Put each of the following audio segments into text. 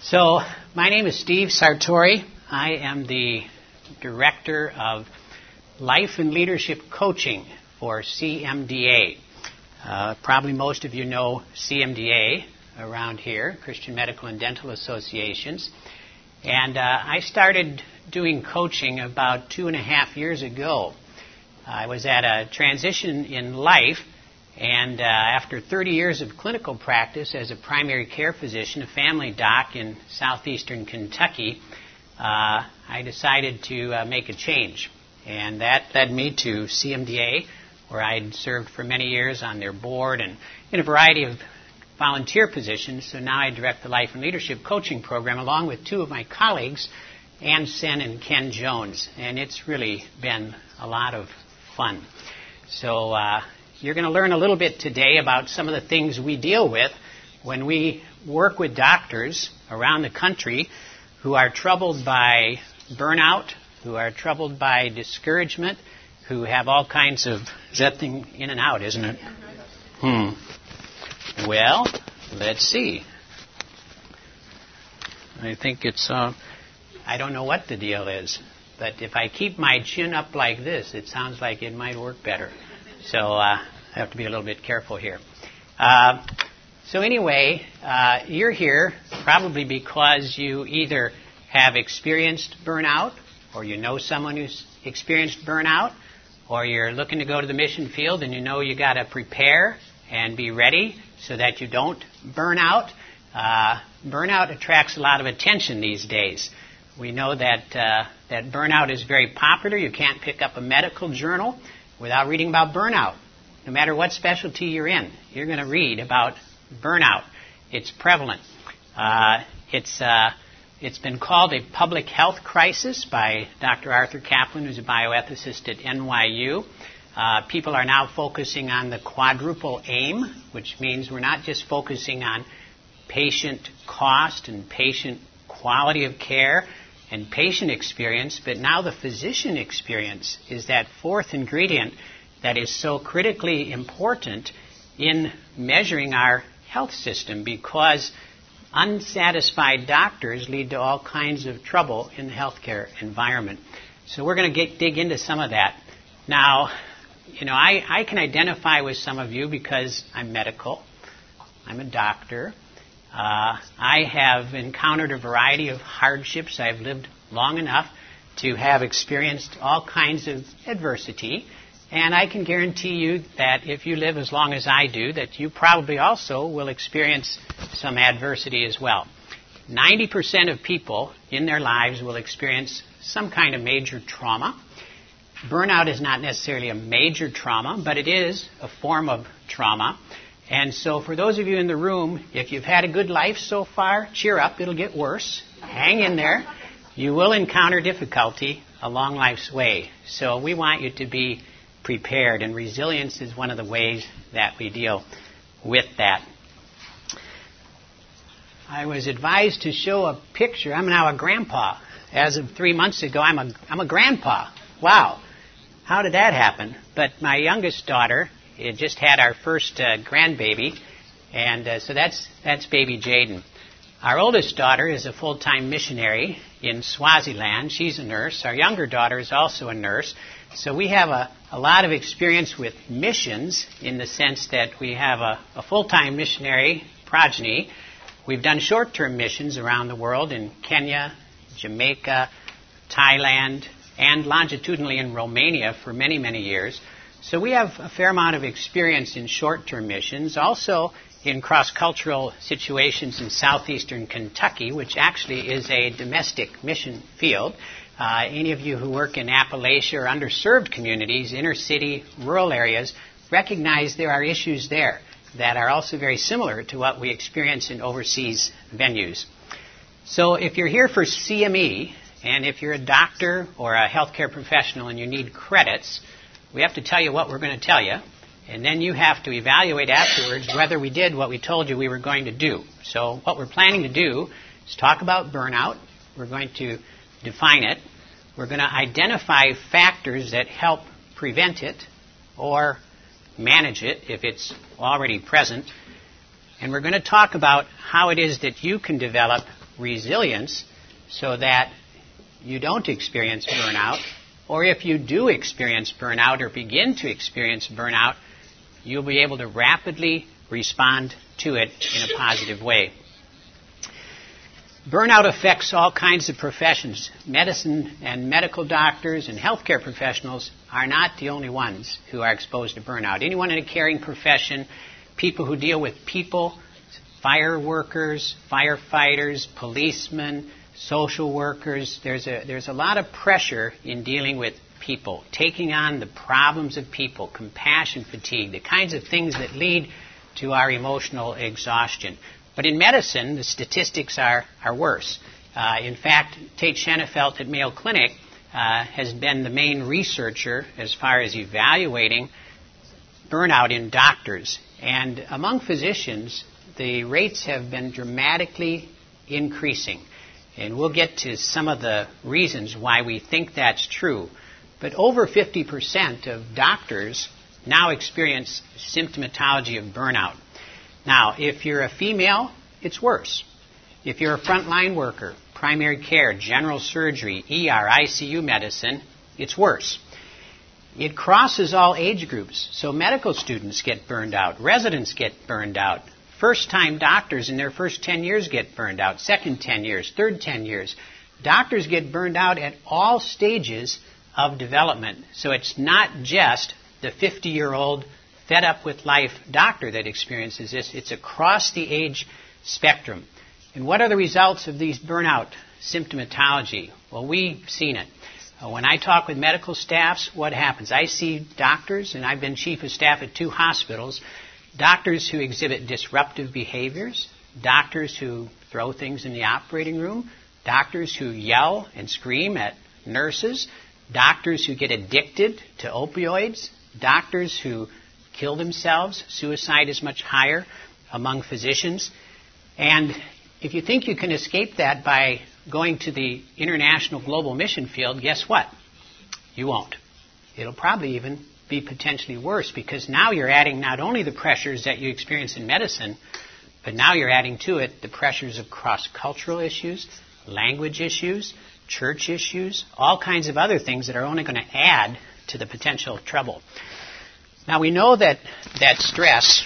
So, my name is Steve Sartori. I am the Director of Life and Leadership Coaching for CMDA. Uh, probably most of you know CMDA around here, Christian Medical and Dental Associations. And uh, I started doing coaching about two and a half years ago. I was at a transition in life, and uh, after 30 years of clinical practice as a primary care physician, a family doc in southeastern Kentucky, uh, I decided to uh, make a change. And that led me to CMDA, where I'd served for many years on their board and in a variety of volunteer positions. So now I direct the Life and Leadership Coaching Program along with two of my colleagues, Ann Sen and Ken Jones. And it's really been a lot of fun. So uh, you're going to learn a little bit today about some of the things we deal with when we work with doctors around the country who are troubled by burnout, who are troubled by discouragement, who have all kinds of is that thing in and out, isn't it? Hmm. Well, let's see. I think it's. Uh, I don't know what the deal is, but if I keep my chin up like this, it sounds like it might work better. So uh, I have to be a little bit careful here. Uh, so anyway, uh, you're here probably because you either have experienced burnout, or you know someone who's experienced burnout, or you're looking to go to the mission field and you know you got to prepare and be ready so that you don't burn out. Uh, burnout attracts a lot of attention these days. We know that uh, that burnout is very popular. You can't pick up a medical journal without reading about burnout. No matter what specialty you're in, you're going to read about burnout. It's prevalent. Uh, it's uh, it's been called a public health crisis by Dr. Arthur Caplan, who's a bioethicist at NYU. Uh, people are now focusing on the quadruple aim, which means we're not just focusing on patient cost and patient quality of care and patient experience, but now the physician experience is that fourth ingredient that is so critically important in measuring our health system because unsatisfied doctors lead to all kinds of trouble in the healthcare environment. So we're going to dig into some of that. Now, you know, I, I can identify with some of you because I'm medical. I'm a doctor. Uh, I have encountered a variety of hardships. I've lived long enough to have experienced all kinds of adversity. And I can guarantee you that if you live as long as I do, that you probably also will experience some adversity as well. 90% of people in their lives will experience some kind of major trauma. Burnout is not necessarily a major trauma, but it is a form of trauma. And so, for those of you in the room, if you've had a good life so far, cheer up, it'll get worse. Hang in there. You will encounter difficulty along life's way. So, we want you to be prepared, and resilience is one of the ways that we deal with that. I was advised to show a picture. I'm now a grandpa. As of three months ago, I'm a, I'm a grandpa. Wow. How did that happen? But my youngest daughter had just had our first uh, grandbaby, and uh, so that's, that's baby Jaden. Our oldest daughter is a full time missionary in Swaziland. She's a nurse. Our younger daughter is also a nurse. So we have a, a lot of experience with missions in the sense that we have a, a full time missionary progeny. We've done short term missions around the world in Kenya, Jamaica, Thailand, and longitudinally in Romania for many, many years. So we have a fair amount of experience in short term missions, also in cross cultural situations in southeastern Kentucky, which actually is a domestic mission field. Uh, any of you who work in Appalachia or underserved communities, inner city, rural areas, recognize there are issues there that are also very similar to what we experience in overseas venues. So if you're here for CME, and if you're a doctor or a healthcare professional and you need credits, we have to tell you what we're going to tell you, and then you have to evaluate afterwards whether we did what we told you we were going to do. So what we're planning to do is talk about burnout. We're going to define it. We're going to identify factors that help prevent it or manage it if it's already present. And we're going to talk about how it is that you can develop resilience so that you don't experience burnout, or if you do experience burnout or begin to experience burnout, you'll be able to rapidly respond to it in a positive way. Burnout affects all kinds of professions. Medicine and medical doctors and healthcare professionals are not the only ones who are exposed to burnout. Anyone in a caring profession, people who deal with people, fire workers, firefighters, policemen, social workers, there's a, there's a lot of pressure in dealing with people, taking on the problems of people, compassion fatigue, the kinds of things that lead to our emotional exhaustion. But in medicine, the statistics are, are worse. Uh, in fact, Tait Shanafelt at Mayo Clinic uh, has been the main researcher as far as evaluating burnout in doctors. And among physicians, the rates have been dramatically increasing. And we'll get to some of the reasons why we think that's true. But over 50% of doctors now experience symptomatology of burnout. Now, if you're a female, it's worse. If you're a frontline worker, primary care, general surgery, ER, ICU medicine, it's worse. It crosses all age groups. So medical students get burned out, residents get burned out, first time doctors in their first 10 years get burned out, second 10 years, third 10 years. Doctors get burned out at all stages of development. So it's not just the 50 year old fed up with life doctor that experiences this. It's across the age spectrum. And what are the results of these burnout symptomatology? Well, we've seen it. Uh, when I talk with medical staffs, what happens? I see doctors, and I've been chief of staff at two hospitals, doctors who exhibit disruptive behaviors, doctors who throw things in the operating room, doctors who yell and scream at nurses, doctors who get addicted to opioids, doctors who kill themselves. Suicide is much higher among physicians. And if you think you can escape that by going to the international global mission field, guess what? You won't. It'll probably even be potentially worse because now you're adding not only the pressures that you experience in medicine, but now you're adding to it the pressures of cross cultural issues, language issues, church issues, all kinds of other things that are only going to add to the potential trouble. Now we know that, that stress,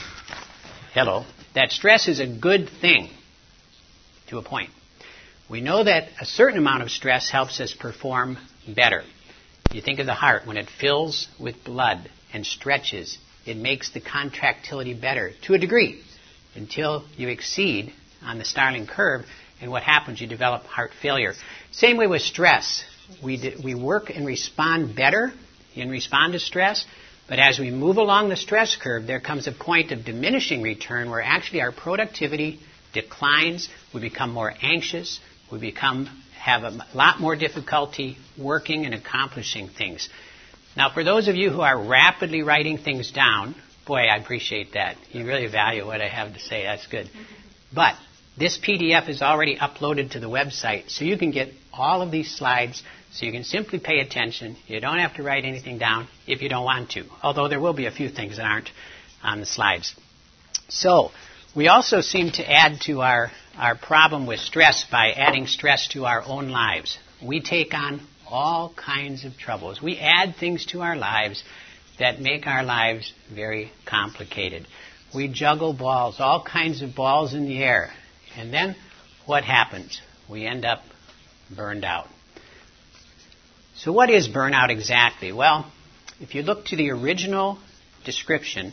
hello, that stress is a good thing to a point. We know that a certain amount of stress helps us perform better. You think of the heart, when it fills with blood and stretches, it makes the contractility better to a degree until you exceed on the Starling curve, and what happens? You develop heart failure. Same way with stress. We, we work and respond better and respond to stress but as we move along the stress curve, there comes a point of diminishing return where actually our productivity declines, we become more anxious, we become have a lot more difficulty working and accomplishing things. Now, for those of you who are rapidly writing things down, boy, I appreciate that. You really value what I have to say. That's good. But this PDF is already uploaded to the website, so you can get all of these slides so you can simply pay attention. You don't have to write anything down if you don't want to, although there will be a few things that aren't on the slides. So, we also seem to add to our, our problem with stress by adding stress to our own lives. We take on all kinds of troubles. We add things to our lives that make our lives very complicated. We juggle balls, all kinds of balls in the air. And then what happens? We end up burned out. So, what is burnout exactly? Well, if you look to the original description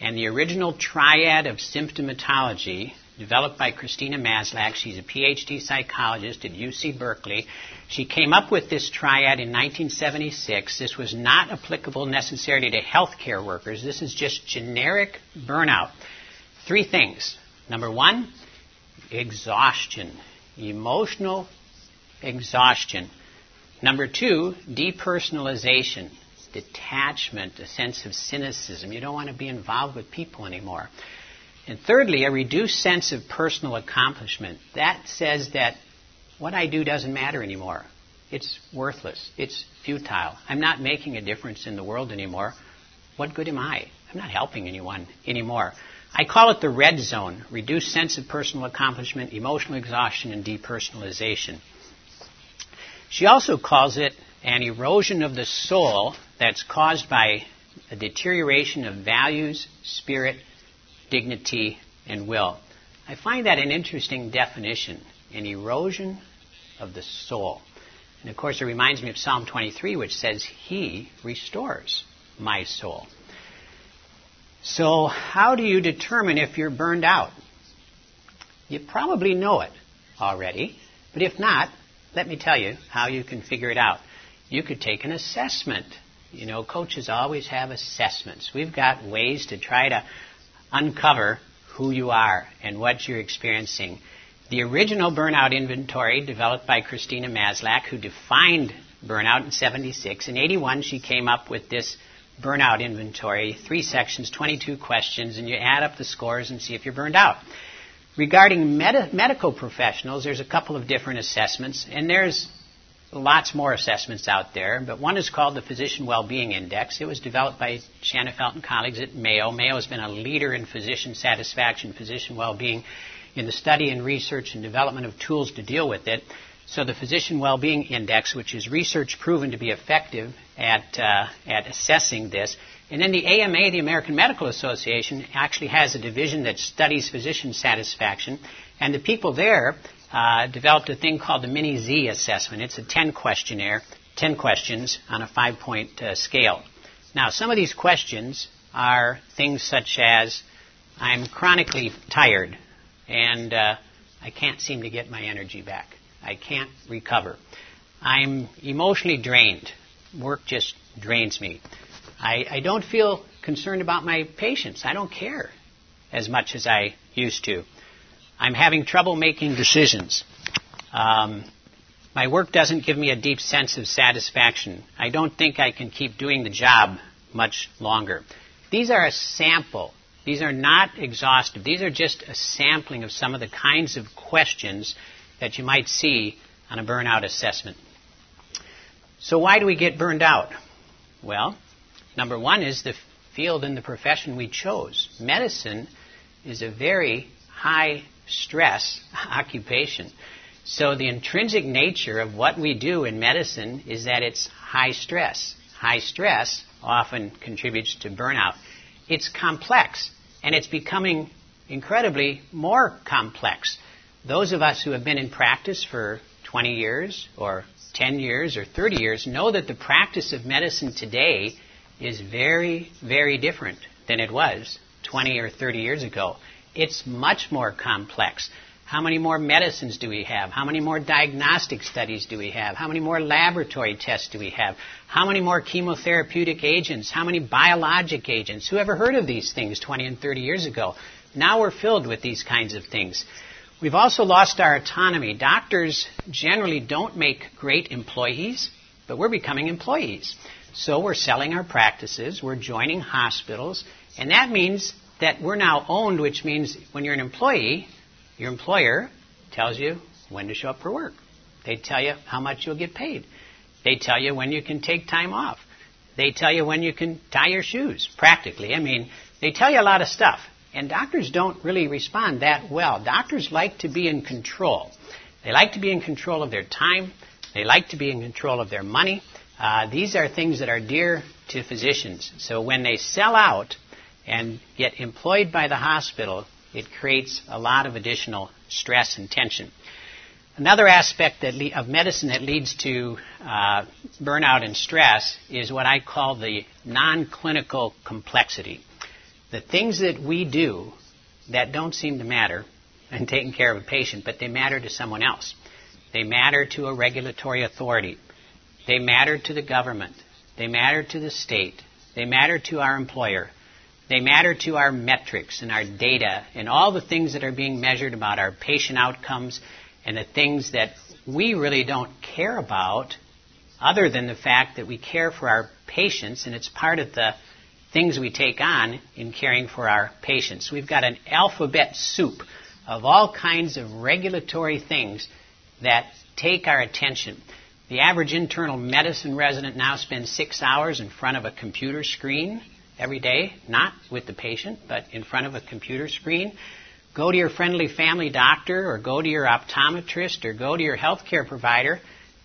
and the original triad of symptomatology developed by Christina Maslach, she's a PhD psychologist at UC Berkeley. She came up with this triad in 1976. This was not applicable necessarily to healthcare workers. This is just generic burnout. Three things. Number one, exhaustion, emotional exhaustion. Number two, depersonalization, detachment, a sense of cynicism. You don't want to be involved with people anymore. And thirdly, a reduced sense of personal accomplishment. That says that what I do doesn't matter anymore. It's worthless. It's futile. I'm not making a difference in the world anymore. What good am I? I'm not helping anyone anymore. I call it the red zone reduced sense of personal accomplishment, emotional exhaustion, and depersonalization. She also calls it an erosion of the soul that's caused by a deterioration of values, spirit, dignity, and will. I find that an interesting definition an erosion of the soul. And of course, it reminds me of Psalm 23, which says, He restores my soul. So, how do you determine if you're burned out? You probably know it already, but if not, let me tell you how you can figure it out. You could take an assessment. You know, coaches always have assessments. We've got ways to try to uncover who you are and what you're experiencing. The original burnout inventory developed by Christina Maslach, who defined burnout in 76. In 81, she came up with this burnout inventory, three sections, 22 questions, and you add up the scores and see if you're burned out. Regarding med- medical professionals, there's a couple of different assessments, and there's lots more assessments out there, but one is called the Physician Wellbeing Index. It was developed by Shanafelt and colleagues at Mayo. Mayo has been a leader in physician satisfaction, physician well-being, in the study and research and development of tools to deal with it. So the Physician Wellbeing Index, which is research proven to be effective at, uh, at assessing this, and then the AMA, the American Medical Association, actually has a division that studies physician satisfaction, and the people there uh, developed a thing called the Mini Z assessment. It's a 10 questionnaire, 10 questions on a five point uh, scale. Now, some of these questions are things such as I'm chronically tired and uh, I can't seem to get my energy back. I can't recover. I'm emotionally drained. Work just drains me. I, I don't feel concerned about my patients. I don't care as much as I used to. I'm having trouble making decisions. Um, my work doesn't give me a deep sense of satisfaction. I don't think I can keep doing the job much longer. These are a sample. These are not exhaustive. These are just a sampling of some of the kinds of questions that you might see on a burnout assessment. So, why do we get burned out? Well, number one is the field and the profession we chose. Medicine is a very high stress occupation. So the intrinsic nature of what we do in medicine is that it's high stress. High stress often contributes to burnout. It's complex, and it's becoming incredibly more complex. Those of us who have been in practice for 20 years or 10 years or 30 years know that the practice of medicine today is very, very different than it was 20 or 30 years ago. It's much more complex. How many more medicines do we have? How many more diagnostic studies do we have? How many more laboratory tests do we have? How many more chemotherapeutic agents? How many biologic agents? Who ever heard of these things 20 and 30 years ago? Now we're filled with these kinds of things. We've also lost our autonomy. Doctors generally don't make great employees, but we're becoming employees. So we're selling our practices, we're joining hospitals, and that means that we're now owned, which means when you're an employee, your employer tells you when to show up for work. They tell you how much you'll get paid. They tell you when you can take time off. They tell you when you can tie your shoes, practically. I mean, they tell you a lot of stuff. And doctors don't really respond that well. Doctors like to be in control. They like to be in control of their time. They like to be in control of their money. Uh, these are things that are dear to physicians. So when they sell out, and get employed by the hospital, it creates a lot of additional stress and tension. Another aspect le- of medicine that leads to uh, burnout and stress is what I call the non clinical complexity. The things that we do that don't seem to matter in taking care of a patient, but they matter to someone else. They matter to a regulatory authority. They matter to the government. They matter to the state. They matter to our employer. They matter to our metrics and our data and all the things that are being measured about our patient outcomes and the things that we really don't care about other than the fact that we care for our patients and it's part of the things we take on in caring for our patients. We've got an alphabet soup of all kinds of regulatory things that take our attention. The average internal medicine resident now spends six hours in front of a computer screen every day, not with the patient, but in front of a computer screen. Go to your friendly family doctor or go to your optometrist or go to your healthcare provider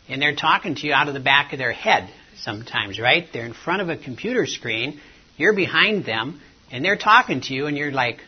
and they're talking to you out of the back of their head sometimes, right? They're in front of a computer screen, you're behind them, and they're talking to you and you're like,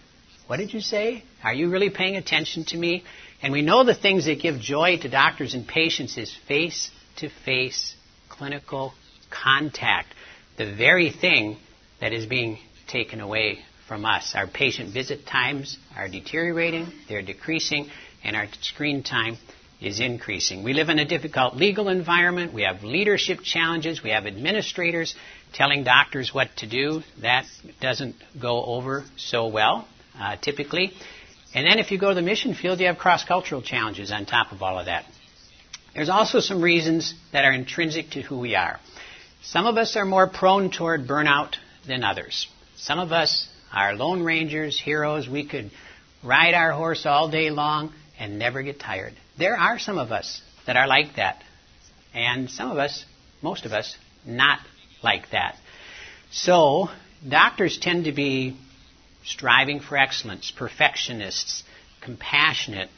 what did you say? Are you really paying attention to me? And we know the things that give joy to doctors and patients is face to face clinical contact. The very thing that is being taken away from us. Our patient visit times are deteriorating, they're decreasing, and our screen time is increasing. We live in a difficult legal environment. We have leadership challenges. We have administrators telling doctors what to do. That doesn't go over so well, uh, typically. And then if you go to the mission field, you have cross cultural challenges on top of all of that. There's also some reasons that are intrinsic to who we are. Some of us are more prone toward burnout than others. Some of us are lone rangers, heroes. We could ride our horse all day long and never get tired. There are some of us that are like that. And some of us, most of us, not like that. So, doctors tend to be striving for excellence, perfectionists, compassionate.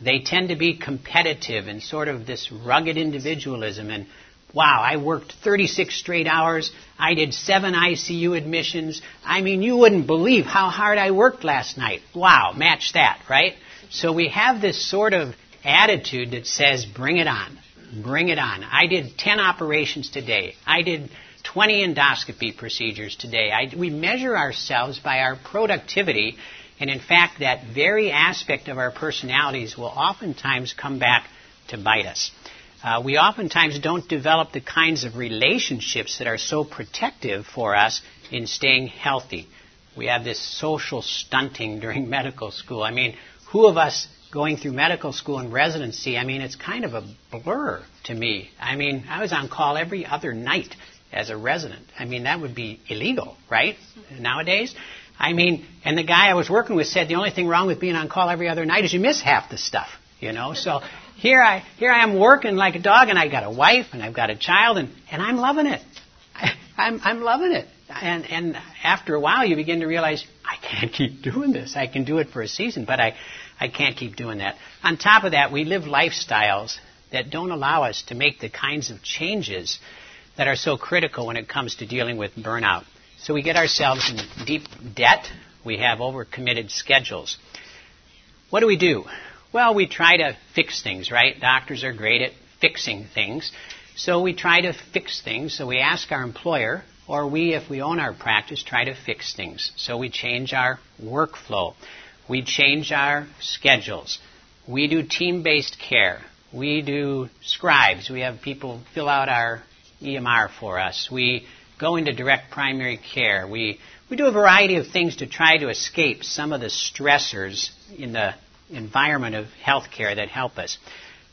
They tend to be competitive and sort of this rugged individualism and Wow, I worked 36 straight hours. I did seven ICU admissions. I mean, you wouldn't believe how hard I worked last night. Wow, match that, right? So we have this sort of attitude that says, bring it on. Bring it on. I did 10 operations today. I did 20 endoscopy procedures today. I, we measure ourselves by our productivity, and in fact, that very aspect of our personalities will oftentimes come back to bite us. Uh, we oftentimes don't develop the kinds of relationships that are so protective for us in staying healthy. We have this social stunting during medical school. I mean, who of us going through medical school and residency, I mean, it's kind of a blur to me. I mean, I was on call every other night as a resident. I mean, that would be illegal, right? Nowadays. I mean, and the guy I was working with said the only thing wrong with being on call every other night is you miss half the stuff, you know? So here I, here I am working like a dog and I got a wife and I've got a child and, and I'm loving it. I, I'm, I'm loving it. And, and after a while you begin to realize, I can't keep doing this. I can do it for a season, but I, I can't keep doing that. On top of that, we live lifestyles that don't allow us to make the kinds of changes that are so critical when it comes to dealing with burnout. So we get ourselves in deep debt. We have overcommitted schedules. What do we do? Well, we try to fix things, right? Doctors are great at fixing things. So we try to fix things. So we ask our employer, or we, if we own our practice, try to fix things. So we change our workflow. We change our schedules. We do team based care. We do scribes. We have people fill out our EMR for us. We go into direct primary care. We, we do a variety of things to try to escape some of the stressors in the environment of healthcare that help us.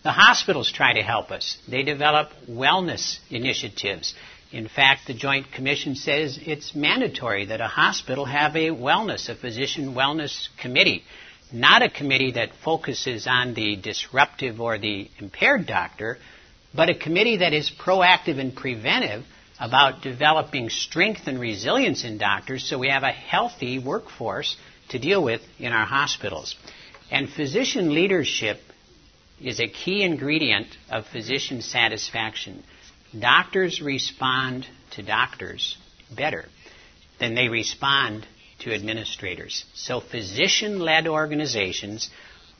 The hospitals try to help us. They develop wellness initiatives. In fact, the Joint Commission says it's mandatory that a hospital have a wellness, a physician wellness committee, not a committee that focuses on the disruptive or the impaired doctor, but a committee that is proactive and preventive about developing strength and resilience in doctors so we have a healthy workforce to deal with in our hospitals. And physician leadership is a key ingredient of physician satisfaction. Doctors respond to doctors better than they respond to administrators. So physician led organizations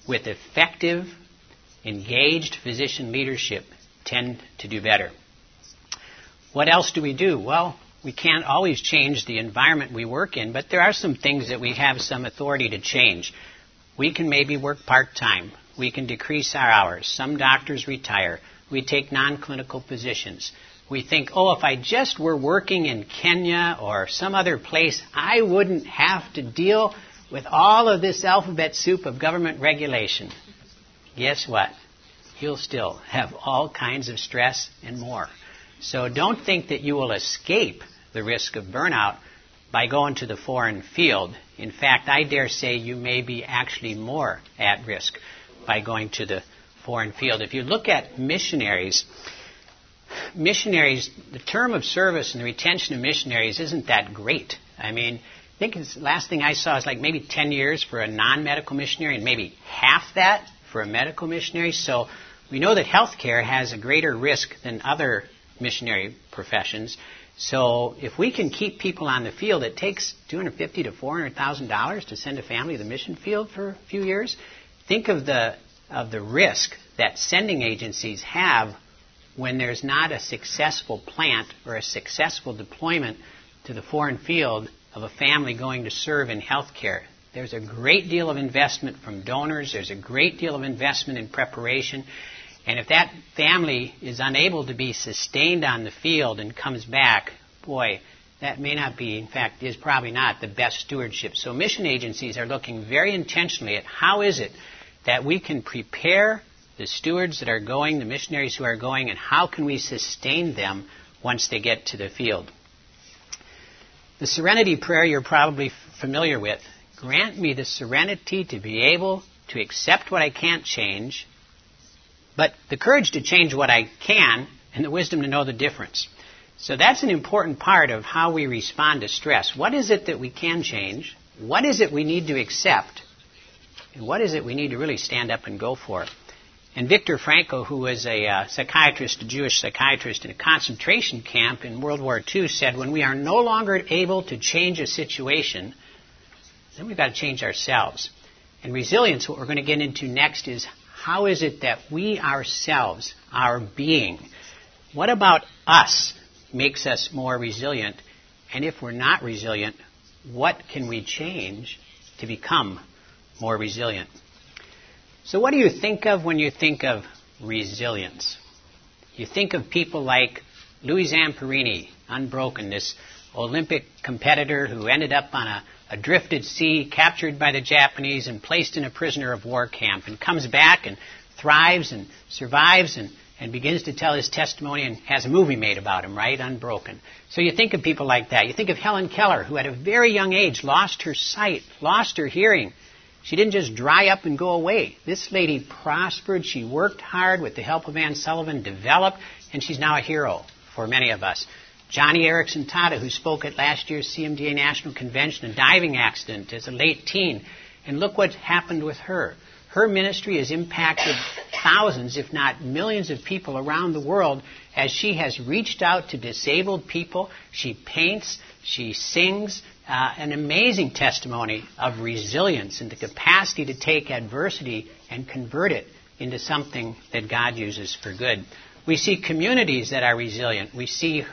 with effective, engaged physician leadership tend to do better. What else do we do? Well, we can't always change the environment we work in, but there are some things that we have some authority to change. We can maybe work part time. We can decrease our hours. Some doctors retire. We take non clinical positions. We think, oh, if I just were working in Kenya or some other place, I wouldn't have to deal with all of this alphabet soup of government regulation. Guess what? You'll still have all kinds of stress and more. So don't think that you will escape the risk of burnout by going to the foreign field. In fact, I dare say you may be actually more at risk by going to the foreign field. If you look at missionaries, missionaries, the term of service and the retention of missionaries isn't that great I mean, I think the last thing I saw is like maybe 10 years for a non-medical missionary and maybe half that for a medical missionary. So we know that healthcare has a greater risk than other missionary professions. So if we can keep people on the field, it takes 250 to 400 thousand dollars to send a family to the mission field for a few years. Think of the of the risk that sending agencies have when there's not a successful plant or a successful deployment to the foreign field of a family going to serve in healthcare. There's a great deal of investment from donors. There's a great deal of investment in preparation. And if that family is unable to be sustained on the field and comes back, boy, that may not be, in fact, is probably not the best stewardship. So mission agencies are looking very intentionally at how is it that we can prepare the stewards that are going, the missionaries who are going, and how can we sustain them once they get to the field. The serenity prayer you're probably familiar with. Grant me the serenity to be able to accept what I can't change but the courage to change what I can and the wisdom to know the difference. So that's an important part of how we respond to stress. What is it that we can change? What is it we need to accept? And what is it we need to really stand up and go for? And Viktor Frankl, who was a uh, psychiatrist, a Jewish psychiatrist in a concentration camp in World War II, said, when we are no longer able to change a situation, then we've got to change ourselves. And resilience, what we're going to get into next, is how is it that we ourselves, our being, what about us makes us more resilient? And if we're not resilient, what can we change to become more resilient? So, what do you think of when you think of resilience? You think of people like Louis Zamperini, unbroken, this Olympic competitor who ended up on a adrift at sea, captured by the Japanese, and placed in a prisoner of war camp, and comes back and thrives and survives and, and begins to tell his testimony and has a movie made about him, right? Unbroken. So you think of people like that. You think of Helen Keller, who at a very young age lost her sight, lost her hearing. She didn't just dry up and go away. This lady prospered. She worked hard with the help of Anne Sullivan, developed, and she's now a hero for many of us. Joni Eareckson Tada, who spoke at last year's CMDA National Convention, a diving accident as a late teen. And look what happened with her. Her ministry has impacted thousands, if not millions, of people around the world as she has reached out to disabled people. She paints, she sings, uh, an amazing testimony of resilience and the capacity to take adversity and convert it into something that God uses for good. We see communities that are resilient. We see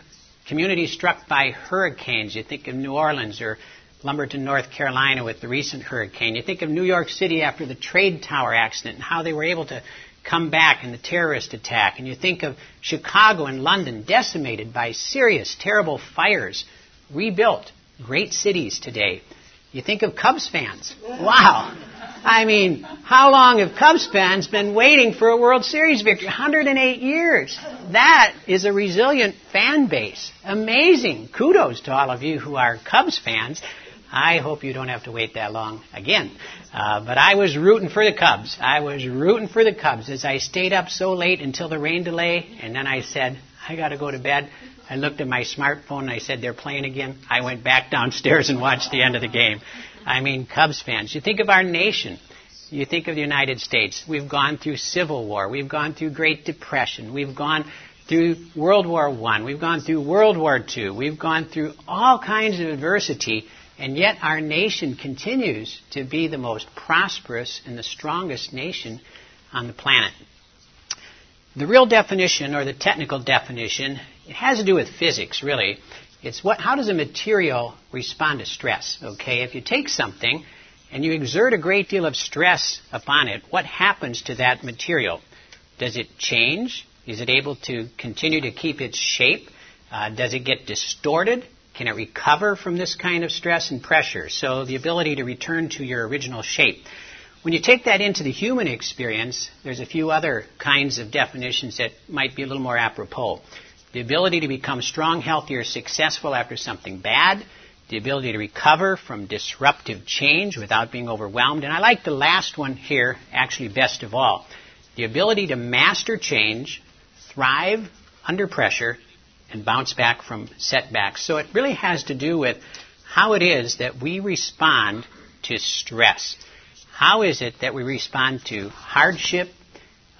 communities struck by hurricanes. You think of New Orleans or Lumberton, North Carolina with the recent hurricane. You think of New York City after the trade tower accident and how they were able to come back in the terrorist attack. And you think of Chicago and London decimated by serious, terrible fires, rebuilt, great cities today. You think of Cubs fans. Wow. I mean, how long have Cubs fans been waiting for a World Series victory? 108 years. That is a resilient fan base. Amazing. Kudos to all of you who are Cubs fans. I hope you don't have to wait that long again. Uh, but I was rooting for the Cubs. I was rooting for the Cubs as I stayed up so late until the rain delay, and then I said, I got to go to bed. I looked at my smartphone and I said, they're playing again. I went back downstairs and watched the end of the game. I mean, Cubs fans. You think of our nation. You think of the United States. We've gone through Civil War. We've gone through Great Depression. We've gone through World War I. We've gone through World War II. We've gone through all kinds of adversity. And yet our nation continues to be the most prosperous and the strongest nation on the planet. The real definition, or the technical definition, it has to do with physics, really. It's what, how does a material respond to stress? Okay, if you take something and you exert a great deal of stress upon it, what happens to that material? Does it change? Is it able to continue to keep its shape? Uh, does it get distorted? Can it recover from this kind of stress and pressure? So the ability to return to your original shape. When you take that into the human experience, there's a few other kinds of definitions that might be a little more apropos the ability to become strong, healthy, or successful after something bad, the ability to recover from disruptive change without being overwhelmed. And I like the last one here, actually, best of all the ability to master change, thrive under pressure, and bounce back from setbacks. So it really has to do with how it is that we respond to stress. How is it that we respond to hardship,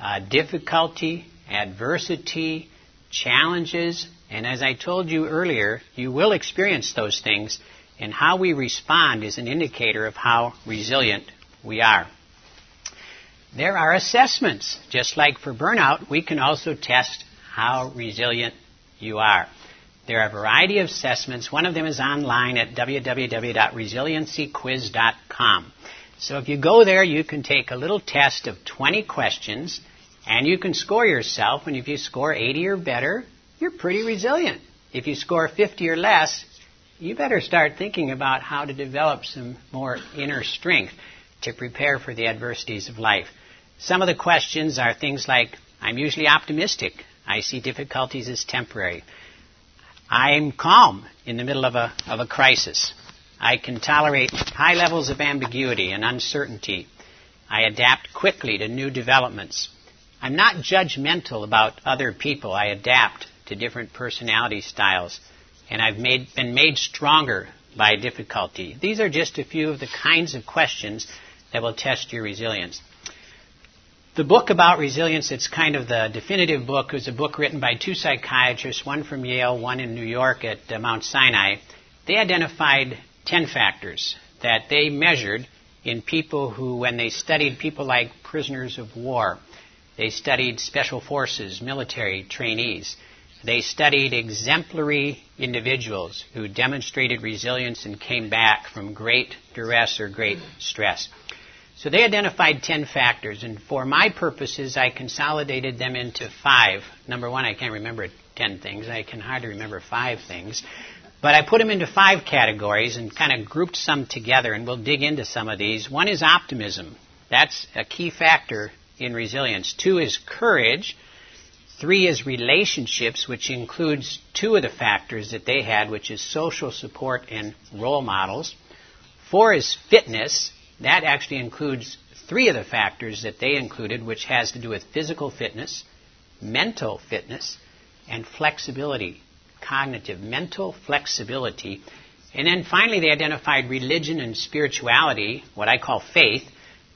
uh, difficulty, adversity, challenges, and as I told you earlier, you will experience those things, and how we respond is an indicator of how resilient we are. There are assessments. Just like for burnout, we can also test how resilient you are. There are a variety of assessments. One of them is online at www.resiliencyquiz.com. So if you go there, you can take a little test of 20 questions and you can score yourself. And if you score 80 or better, you're pretty resilient. If you score 50 or less, you better start thinking about how to develop some more inner strength to prepare for the adversities of life. Some of the questions are things like I'm usually optimistic. I see difficulties as temporary. I'm calm in the middle of a, of a crisis. I can tolerate high levels of ambiguity and uncertainty. I adapt quickly to new developments. I'm not judgmental about other people. I adapt to different personality styles. And I've made, been made stronger by difficulty. These are just a few of the kinds of questions that will test your resilience. The book about resilience, it's kind of the definitive book, was a book written by two psychiatrists, one from Yale, one in New York at uh, Mount Sinai. They identified 10 factors that they measured in people who, when they studied people like prisoners of war, they studied special forces, military trainees, they studied exemplary individuals who demonstrated resilience and came back from great duress or great stress. So they identified 10 factors, and for my purposes, I consolidated them into five. Number one, I can't remember 10 things. I can hardly remember five things. But I put them into five categories and kind of grouped some together, and we'll dig into some of these. One is optimism. That's a key factor in resilience. Two is courage. Three is relationships, which includes two of the factors that they had, which is social support and role models. Four is fitness. That actually includes three of the factors that they included, which has to do with physical fitness, mental fitness, and flexibility, cognitive, mental flexibility. And then finally, they identified religion and spirituality, what I call faith,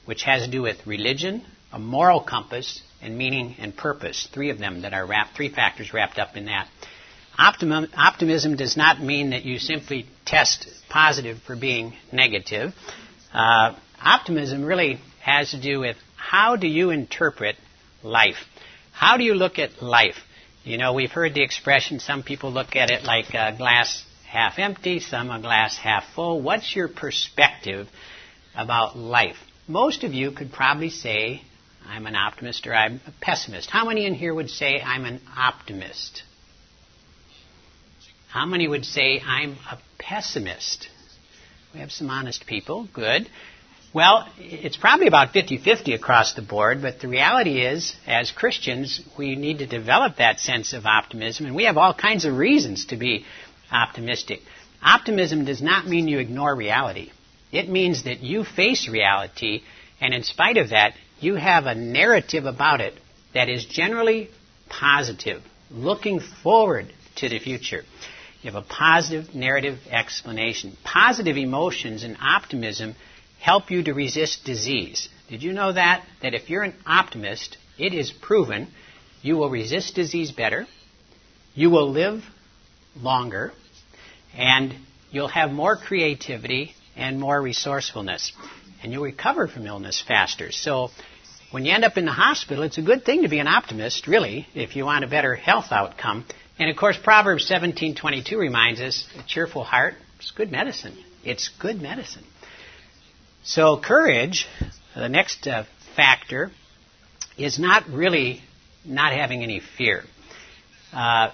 which has to do with religion, a moral compass, and meaning and purpose. Three of them that are wrapped, three factors wrapped up in that. Optimism does not mean that you simply test positive for being negative. Uh, optimism really has to do with how do you interpret life? How do you look at life? You know, we've heard the expression, some people look at it like a glass half empty, some a glass half full. What's your perspective about life? Most of you could probably say, I'm an optimist or I'm a pessimist. How many in here would say I'm an optimist? How many would say I'm a pessimist? We have some honest people. Good. Well, it's probably about 50-50 across the board, but the reality is, as Christians, we need to develop that sense of optimism, and we have all kinds of reasons to be optimistic. Optimism does not mean you ignore reality. It means that you face reality, and in spite of that, you have a narrative about it that is generally positive, looking forward to the future. You have a positive narrative explanation. Positive emotions and optimism help you to resist disease. Did you know that? That if you're an optimist, it is proven you will resist disease better, you will live longer, and you'll have more creativity and more resourcefulness. And you'll recover from illness faster. So when you end up in the hospital, it's a good thing to be an optimist, really, if you want a better health outcome. And of course, Proverbs 17:22 reminds us, a cheerful heart is good medicine. It's good medicine. So courage, the next uh, factor, is not really not having any fear. Uh,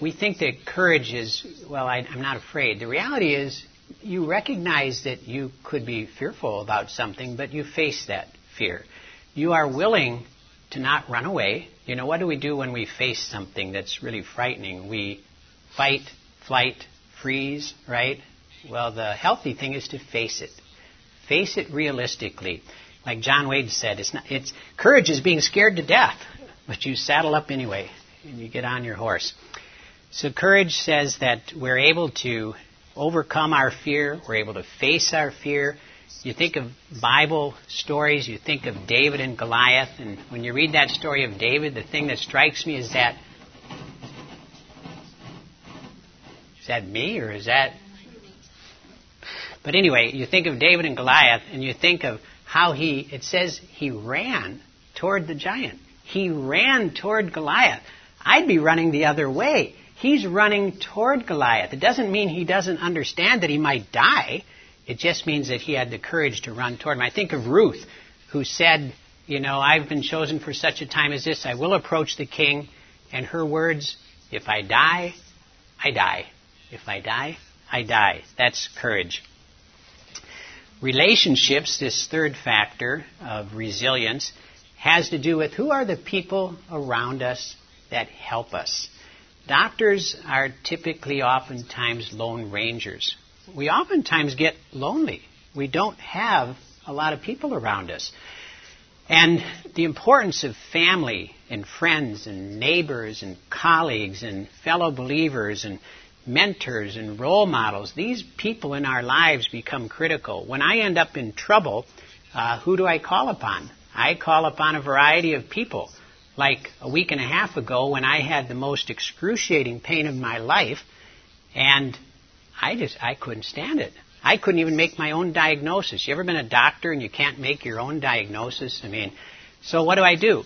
we think that courage is, well, I, I'm not afraid. The reality is, you recognize that you could be fearful about something, but you face that fear. You are willing to not run away. You know, what do we do when we face something that's really frightening? We fight, flight, freeze, right? Well, the healthy thing is to face it. Face it realistically. Like John Wayne said, it's not, it's, courage is being scared to death, but you saddle up anyway and you get on your horse. So courage says that we're able to overcome our fear. We're able to face our fear. You think of Bible stories, you think of David and Goliath, and when you read that story of David, the thing that strikes me is that is that me or is that But anyway, you think of David and Goliath and you think of how he it says he ran toward the giant. He ran toward Goliath. I'd be running the other way. He's running toward Goliath. It doesn't mean he doesn't understand that he might die. It just means that he had the courage to run toward him. I think of Ruth, who said, You know, I've been chosen for such a time as this. I will approach the king. And her words, If I die, I die. If I die, I die. That's courage. Relationships, this third factor of resilience, has to do with who are the people around us that help us. Doctors are typically oftentimes lone rangers we oftentimes get lonely. We don't have a lot of people around us. And the importance of family and friends and neighbors and colleagues and fellow believers and mentors and role models, these people in our lives become critical. When I end up in trouble, uh, who do I call upon? I call upon a variety of people. Like a week and a half ago, when I had the most excruciating pain of my life, and I just I couldn't stand it. I couldn't even make my own diagnosis. You ever been a doctor and you can't make your own diagnosis? I mean, so what do I do?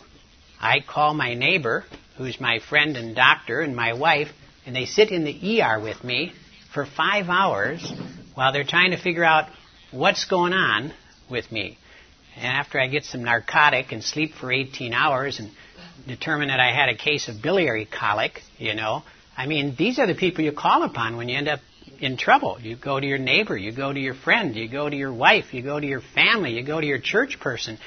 I call my neighbor, who's my friend and doctor, and my wife, and they sit in the ER with me for five hours while they're trying to figure out what's going on with me. And after I get some narcotic and sleep for 18 hours and determine that I had a case of biliary colic, you know, I mean, these are the people you call upon when you end up in trouble. You go to your neighbor, you go to your friend, you go to your wife, you go to your family, you go to your church person.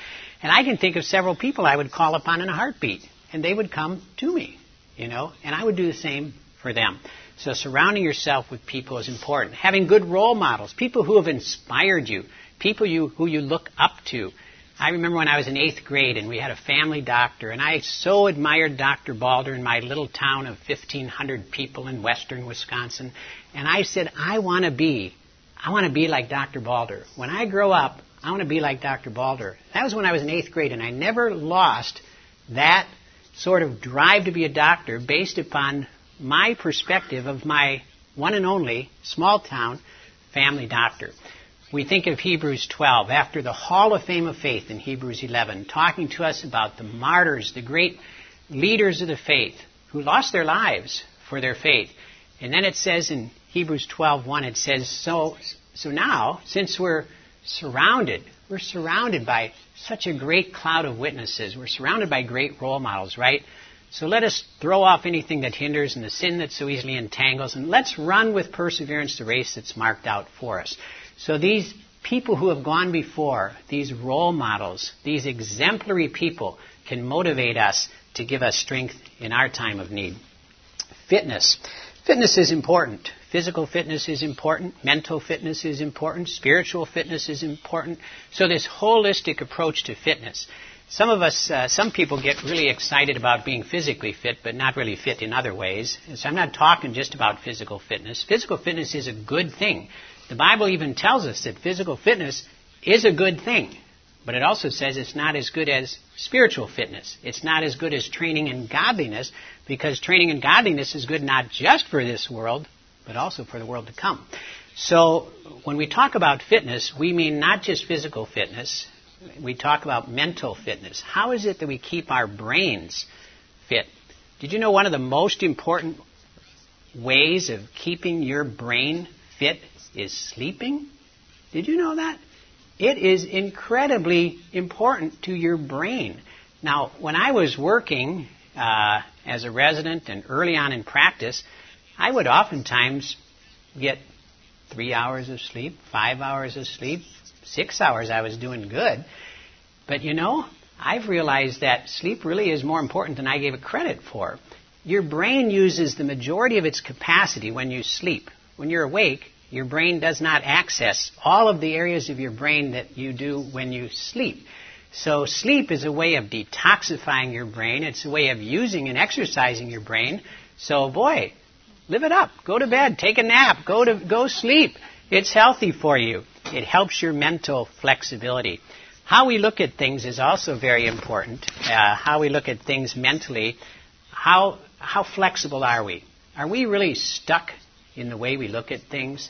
And I can think of several people I would call upon in a heartbeat, and they would come to me, you know, and I would do the same for them. So surrounding yourself with people is important. Having good role models, people who have inspired you, people you, who you look up to. I remember when I was in eighth grade and we had a family doctor, and I so admired Dr. Balder in my little town of 1,500 people in western Wisconsin. And I said, I want to be, I want to be like Dr. Balder. When I grow up, I want to be like Dr. Balder. That was when I was in eighth grade, and I never lost that sort of drive to be a doctor based upon my perspective of my one and only small town family doctor we think of Hebrews 12, after the Hall of Fame of Faith in Hebrews 11, talking to us about the martyrs, the great leaders of the faith who lost their lives for their faith. And then it says in Hebrews 12:1, it says, so, so now, since we're surrounded, we're surrounded by such a great cloud of witnesses. We're surrounded by great role models, right? So let us throw off anything that hinders and the sin that so easily entangles, and let's run with perseverance the race that's marked out for us. So these people who have gone before, these role models, these exemplary people, can motivate us to give us strength in our time of need. Fitness. Fitness is important. Physical fitness is important. Mental fitness is important. Spiritual fitness is important. So this holistic approach to fitness. Some of us, uh, some people get really excited about being physically fit, but not really fit in other ways. So I'm not talking just about physical fitness. Physical fitness is a good thing. The Bible even tells us that physical fitness is a good thing, but it also says it's not as good as spiritual fitness. It's not as good as training in godliness because training in godliness is good not just for this world, but also for the world to come. So when we talk about fitness, we mean not just physical fitness. We talk about mental fitness. How is it that we keep our brains fit? Did you know one of the most important ways of keeping your brain fit is sleeping. Did you know that? It is incredibly important to your brain. Now, when I was working uh, as a resident and early on in practice, I would oftentimes get three hours of sleep, five hours of sleep, six hours. I was doing good. But you know, I've realized that sleep really is more important than I gave it credit for. Your brain uses the majority of its capacity when you sleep. When you're awake, your brain does not access all of the areas of your brain that you do when you sleep. So sleep is a way of detoxifying your brain. It's a way of using and exercising your brain. So boy, Live it up. Go to bed. Take a nap. Go to go sleep. It's healthy for you. It helps your mental flexibility. How we look at things is also very important. Uh, how we look at things mentally. How how flexible are we? Are we really stuck in the way we look at things,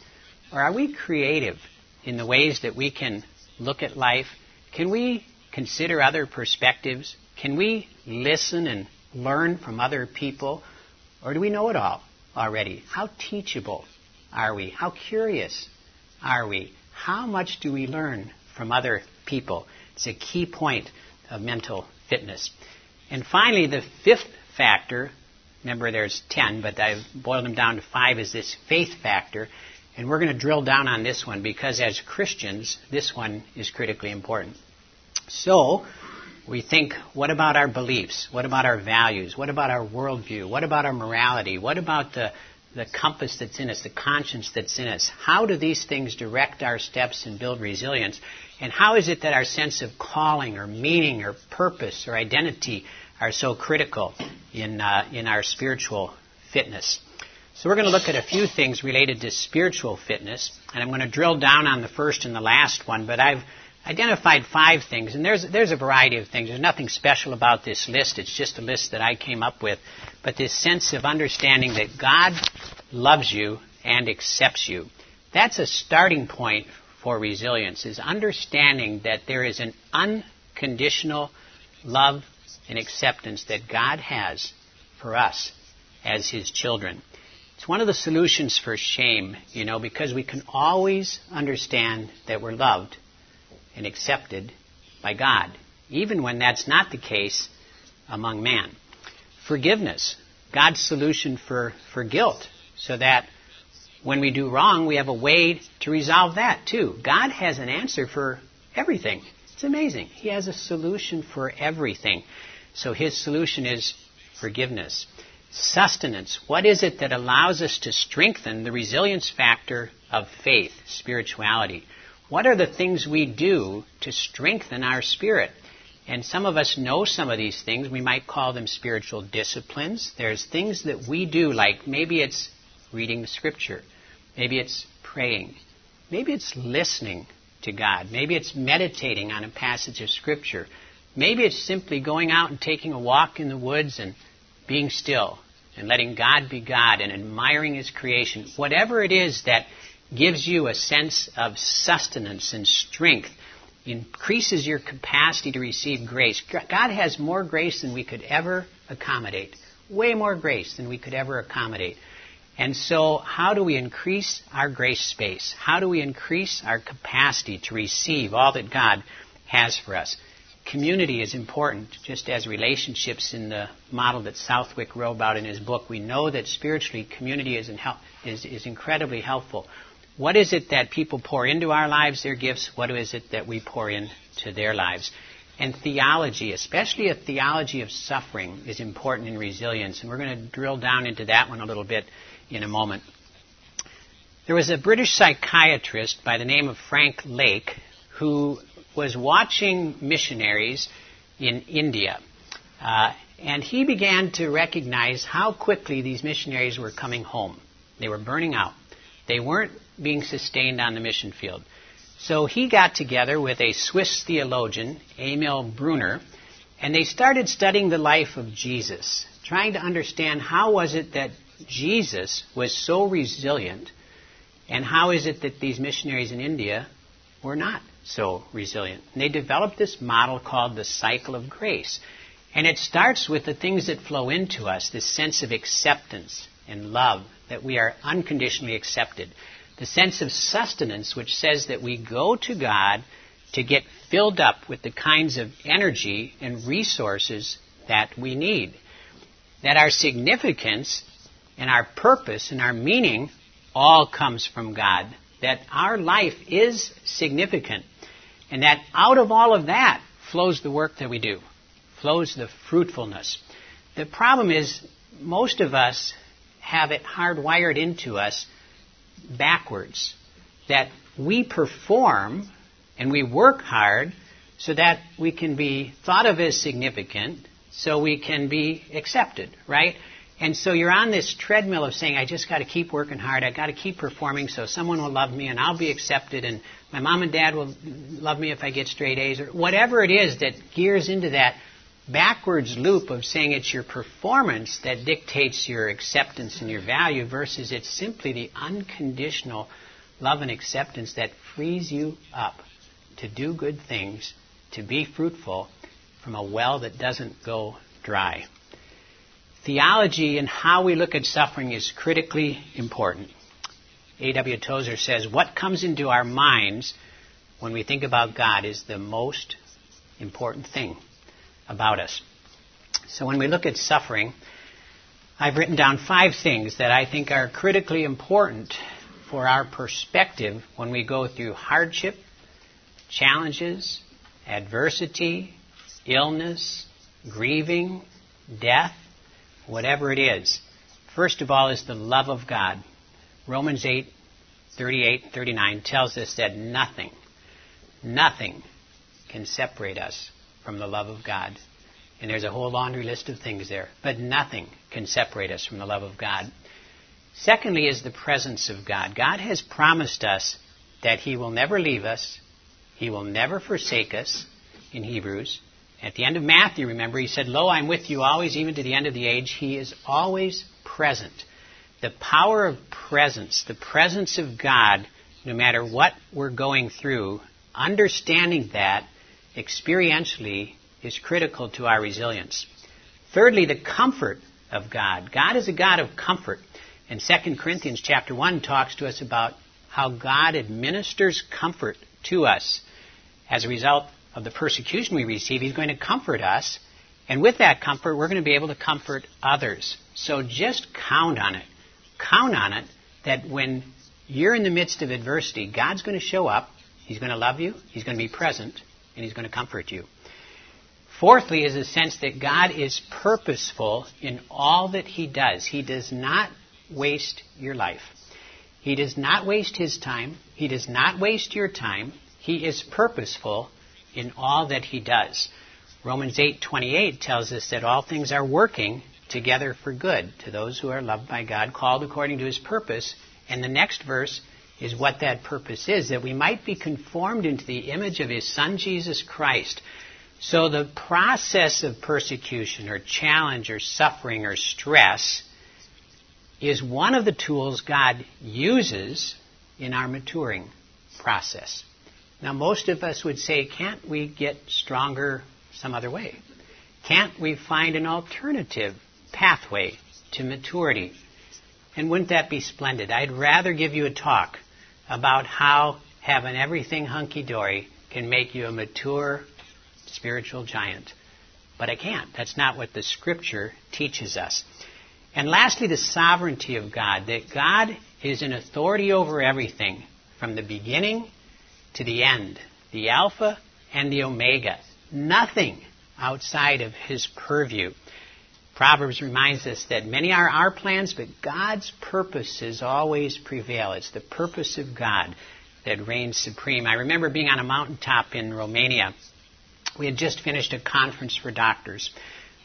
or are we creative in the ways that we can look at life? Can we consider other perspectives? Can we listen and learn from other people? Or do we know it all already? How teachable are we? How curious are we? How much do we learn from other people? It's a key point of mental fitness. And finally, the fifth factor, remember there's 10, but I've boiled them down to five, is this faith factor. And we're going to drill down on this one because as Christians, this one is critically important. So, we think, what about our beliefs? What about our values? What about our worldview? What about our morality? What about the, the compass that's in us, the conscience that's in us? How do these things direct our steps and build resilience? And how is it that our sense of calling or meaning or purpose or identity are so critical in, uh, in our spiritual fitness? So we're going to look at a few things related to spiritual fitness, and I'm going to drill down on the first and the last one, but I've identified five things, and there's, there's a variety of things. There's nothing special about this list. It's just a list that I came up with. But this sense of understanding that God loves you and accepts you. That's a starting point for resilience, is understanding that there is an unconditional love and acceptance that God has for us as His children. One of the solutions for shame, you know, because we can always understand that we're loved and accepted by God, even when that's not the case among man. Forgiveness, God's solution for, for guilt, so that when we do wrong, we have a way to resolve that too. God has an answer for everything. It's amazing. He has a solution for everything. So his solution is forgiveness. Sustenance. What is it that allows us to strengthen the resilience factor of faith, spirituality? What are the things we do to strengthen our spirit? And some of us know some of these things. We might call them spiritual disciplines. There's things that we do, like maybe it's reading the scripture, maybe it's praying, maybe it's listening to God, maybe it's meditating on a passage of scripture, maybe it's simply going out and taking a walk in the woods and being still and letting God be God and admiring His creation. Whatever it is that gives you a sense of sustenance and strength, increases your capacity to receive grace. God has more grace than we could ever accommodate, way more grace than we could ever accommodate. And so, how do we increase our grace space? How do we increase our capacity to receive all that God has for us? Community is important, just as relationships in the model that Southwick wrote about in his book. We know that spiritually, community is, in is, is incredibly helpful. What is it that people pour into our lives, their gifts? What is it that we pour into their lives? And theology, especially a theology of suffering, is important in resilience. And we're going to drill down into that one a little bit in a moment. There was a British psychiatrist by the name of Frank Lake who was watching missionaries in India. Uh, and he began to recognize how quickly these missionaries were coming home. They were burning out. They weren't being sustained on the mission field. So he got together with a Swiss theologian, Emil Brunner, and they started studying the life of Jesus, trying to understand how was it that Jesus was so resilient, and how is it that these missionaries in India were not so resilient. And they developed this model called the cycle of grace. And it starts with the things that flow into us, this sense of acceptance and love, that we are unconditionally accepted. The sense of sustenance, which says that we go to God to get filled up with the kinds of energy and resources that we need. That our significance and our purpose and our meaning all comes from God. That our life is significant. And that out of all of that flows the work that we do, flows the fruitfulness. The problem is, most of us have it hardwired into us backwards. That we perform and we work hard so that we can be thought of as significant, so we can be accepted, right? And so you're on this treadmill of saying, I just got to keep working hard. I got to keep performing so someone will love me and I'll be accepted and my mom and dad will love me if I get straight A's or whatever it is that gears into that backwards loop of saying it's your performance that dictates your acceptance and your value versus it's simply the unconditional love and acceptance that frees you up to do good things, to be fruitful from a well that doesn't go dry theology and how we look at suffering is critically important. A.W. Tozer says, What comes into our minds when we think about God is the most important thing about us. So when we look at suffering, I've written down five things that I think are critically important for our perspective when we go through hardship, challenges, adversity, illness, grieving, death, whatever it is. First of all is the love of God. Romans 8, 38, 39 tells us that nothing, nothing can separate us from the love of God. And there's a whole laundry list of things there. But nothing can separate us from the love of God. Secondly is the presence of God. God has promised us that He will never leave us. He will never forsake us in Hebrews. At the end of Matthew, remember, he said, Lo, I'm with you always, even to the end of the age. He is always present. The power of presence, the presence of God, no matter what we're going through, understanding that experientially is critical to our resilience. Thirdly, the comfort of God. God is a God of comfort. And 2 Corinthians chapter 1 talks to us about how God administers comfort to us as a result of the persecution we receive, He's going to comfort us. And with that comfort, we're going to be able to comfort others. So just count on it. Count on it that when you're in the midst of adversity, God's going to show up. He's going to love you. He's going to be present. And He's going to comfort you. Fourthly, is a sense that God is purposeful in all that He does. He does not waste your life. He does not waste His time. He does not waste your time. He is purposeful in all that he does. Romans 8:28 tells us that all things are working together for good to those who are loved by God, called according to his purpose. And the next verse is what that purpose is that we might be conformed into the image of his son Jesus Christ. So the process of persecution or challenge or suffering or stress is one of the tools God uses in our maturing process. Now, most of us would say, can't we get stronger some other way? Can't we find an alternative pathway to maturity? And wouldn't that be splendid? I'd rather give you a talk about how having everything hunky dory can make you a mature spiritual giant. But I can't. That's not what the scripture teaches us. And lastly, the sovereignty of God, that God is in authority over everything from the beginning to the end, the Alpha and the Omega. Nothing outside of his purview. Proverbs reminds us that many are our plans, but God's purposes always prevail. It's the purpose of God that reigns supreme. I remember being on a mountaintop in Romania. We had just finished a conference for doctors.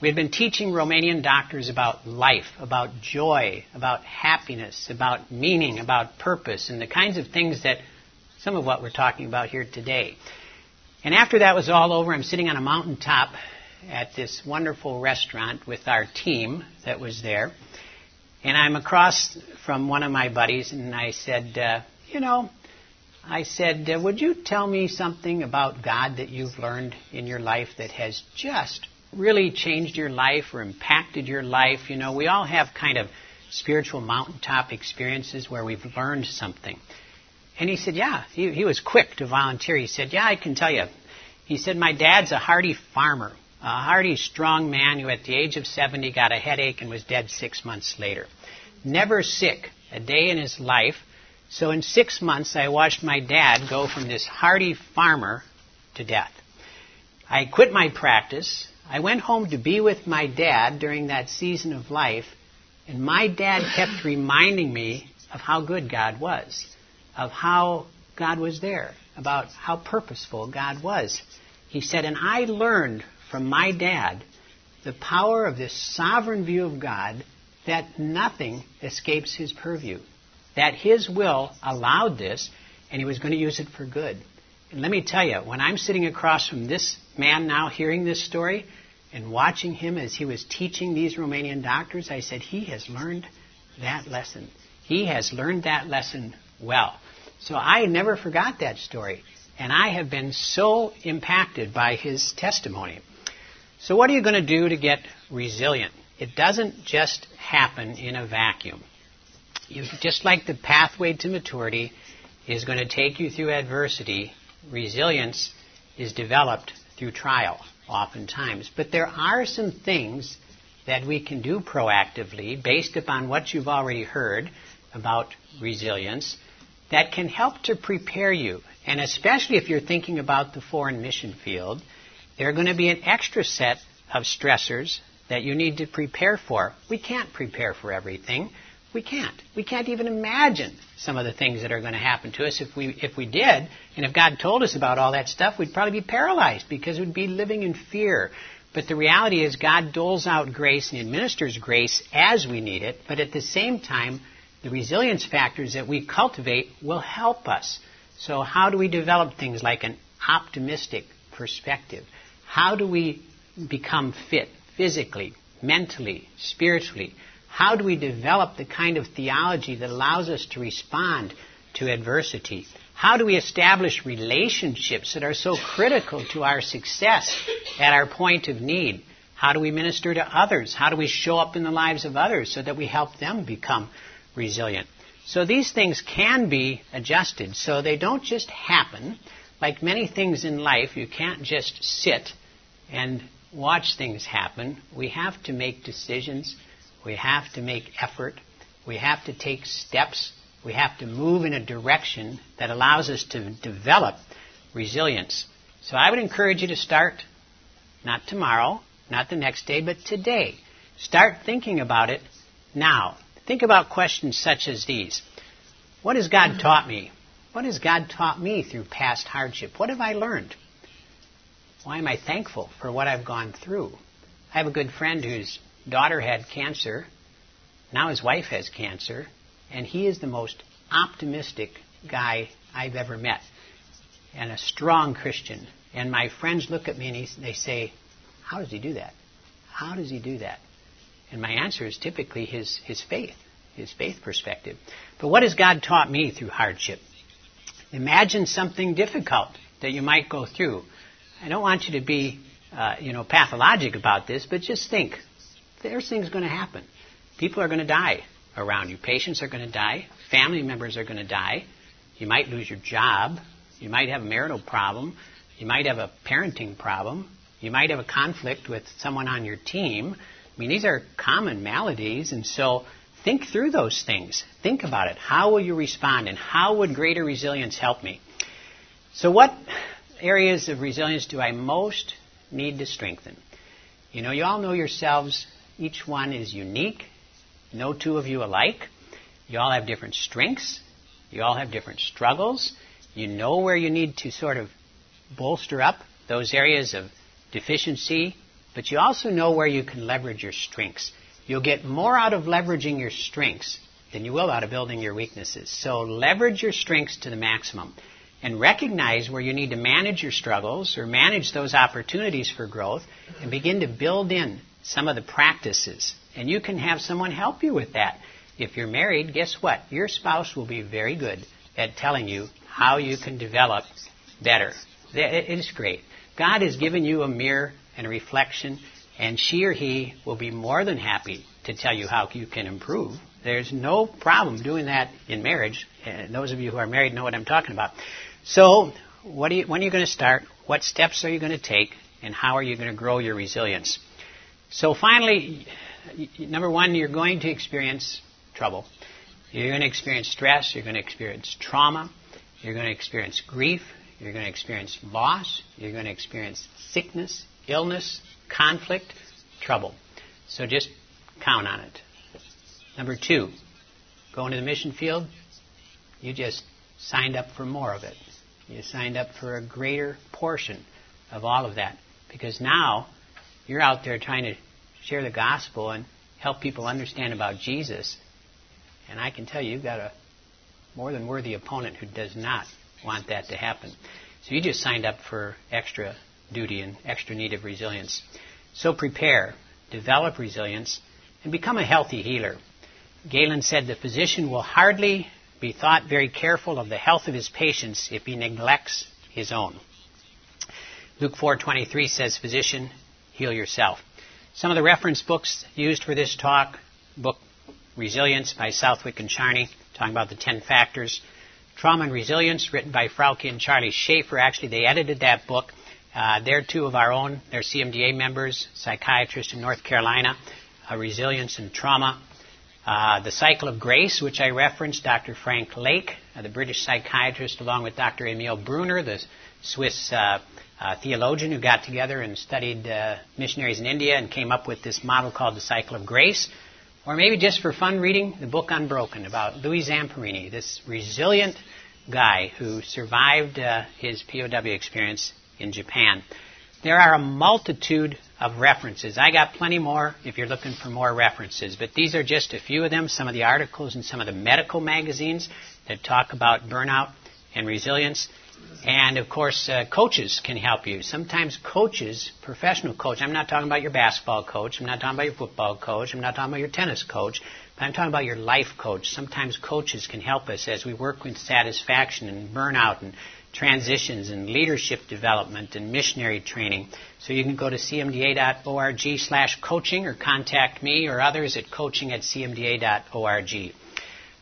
We had been teaching Romanian doctors about life, about joy, about happiness, about meaning, about purpose, and the kinds of things that some of what we're talking about here today. And after that was all over, I'm sitting on a mountaintop at this wonderful restaurant with our team that was there. And I'm across from one of my buddies, and I said, uh, You know, I said, uh, Would you tell me something about God that you've learned in your life that has just really changed your life or impacted your life? You know, we all have kind of spiritual mountaintop experiences where we've learned something. And he said, Yeah. He, he was quick to volunteer. He said, Yeah, I can tell you. He said, My dad's a hardy farmer, a hardy, strong man who at the age of 70 got a headache and was dead six months later. Never sick a day in his life. So in six months, I watched my dad go from this hardy farmer to death. I quit my practice. I went home to be with my dad during that season of life, and my dad kept reminding me of how good God was of how God was there, about how purposeful God was. He said, and I learned from my dad the power of this sovereign view of God that nothing escapes his purview, that his will allowed this, and he was going to use it for good. And let me tell you, when I'm sitting across from this man now hearing this story and watching him as he was teaching these Romanian doctors, I said, he has learned that lesson. He has learned that lesson well. So I never forgot that story. And I have been so impacted by his testimony. So, what are you going to do to get resilient? It doesn't just happen in a vacuum. You, just like the pathway to maturity is going to take you through adversity, resilience is developed through trial, oftentimes. But there are some things that we can do proactively based upon what you've already heard about resilience that can help to prepare you. And especially if you're thinking about the foreign mission field, there are going to be an extra set of stressors that you need to prepare for. We can't prepare for everything. We can't. We can't even imagine some of the things that are going to happen to us. If we, if we did, and if God told us about all that stuff, we'd probably be paralyzed because we'd be living in fear. But the reality is God doles out grace and administers grace as we need it, but at the same time, the resilience factors that we cultivate will help us. So how do we develop things like an optimistic perspective? How do we become fit physically, mentally, spiritually? How do we develop the kind of theology that allows us to respond to adversity? How do we establish relationships that are so critical to our success at our point of need? How do we minister to others? How do we show up in the lives of others so that we help them become resilient? So these things can be adjusted so they don't just happen. Like many things in life, you can't just sit and watch things happen. We have to make decisions. We have to make effort. We have to take steps. We have to move in a direction that allows us to develop resilience. So I would encourage you to start not tomorrow, not the next day, but today. Start thinking about it now. Think about questions such as these. What has God taught me? What has God taught me through past hardship? What have I learned? Why am I thankful for what I've gone through? I have a good friend whose daughter had cancer. Now his wife has cancer. And he is the most optimistic guy I've ever met. And a strong Christian. And my friends look at me and he, they say, How does he do that? How does he do that? And my answer is typically his, his faith, his faith perspective. But what has God taught me through hardship? Imagine something difficult that you might go through. I don't want you to be, uh, you know, pathologic about this, but just think there's things going to happen. People are going to die around you. Patients are going to die. Family members are going to die. You might lose your job. You might have a marital problem. You might have a parenting problem. You might have a conflict with someone on your team. I mean, these are common maladies, and so think through those things. Think about it. How will you respond, and how would greater resilience help me? So, what areas of resilience do I most need to strengthen? You know, you all know yourselves each one is unique. No two of you alike. You all have different strengths. You all have different struggles. You know where you need to sort of bolster up those areas of deficiency, but you also know where you can leverage your strengths. You'll get more out of leveraging your strengths than you will out of building your weaknesses. So leverage your strengths to the maximum and recognize where you need to manage your struggles or manage those opportunities for growth and begin to build in some of the practices. And you can have someone help you with that. If you're married, guess what? Your spouse will be very good at telling you how you can develop better. It is great. God has given you a mirror and reflection, and she or he will be more than happy to tell you how you can improve. There's no problem doing that in marriage. And those of you who are married know what I'm talking about. So, what you, when are you going to start? What steps are you going to take? And how are you going to grow your resilience? So finally, number one, you're going to experience trouble. You're going to experience stress. You're going to experience trauma. You're going to experience grief. You're going to experience loss. You're going to experience sickness, illness, conflict, trouble. So just count on it. Number two, going to the mission field, you just signed up for more of it. You signed up for a greater portion of all of that. Because now you're out there trying to share the gospel and help people understand about Jesus. And I can tell you, you've got a more than worthy opponent who does not want that to happen. So you just signed up for extra duty and extra need of resilience. So prepare, develop resilience, and become a healthy healer. Galen said the physician will hardly be thought very careful of the health of his patients if he neglects his own. Luke 4:23 says, "Physician, heal yourself." Some of the reference books used for this talk, book Resilience by Southwick and Charney, talking about the 10 factors. Trauma and Resilience, written by Frauke and Charlie Schaefer. Actually, they edited that book. Uh, they're two of our own. They're CMDA members, psychiatrists in North Carolina. Uh, resilience and Trauma. Uh, the Cycle of Grace, which I referenced, Dr. Frank Lake, uh, the British psychiatrist, along with Dr. Emil Brunner, the Swiss uh, theologian who got together and studied missionaries in India and came up with this model called the Cycle of Grace. Or maybe just for fun reading the book Unbroken about Louis Zamperini, this resilient guy who survived his POW experience in Japan. There are a multitude of references. I got plenty more if you're looking for more references, but these are just a few of them, some of the articles in some of the medical magazines that talk about burnout and resilience. And of course, uh, coaches can help you. Sometimes coaches, professional coach, I'm not talking about your basketball coach, I'm not talking about your football coach, I'm not talking about your tennis coach, but I'm talking about your life coach. Sometimes coaches can help us as we work with satisfaction and burnout and transitions and leadership development and missionary training. So you can go to cmda.org slash coaching or contact me or others at coaching at cmda.org.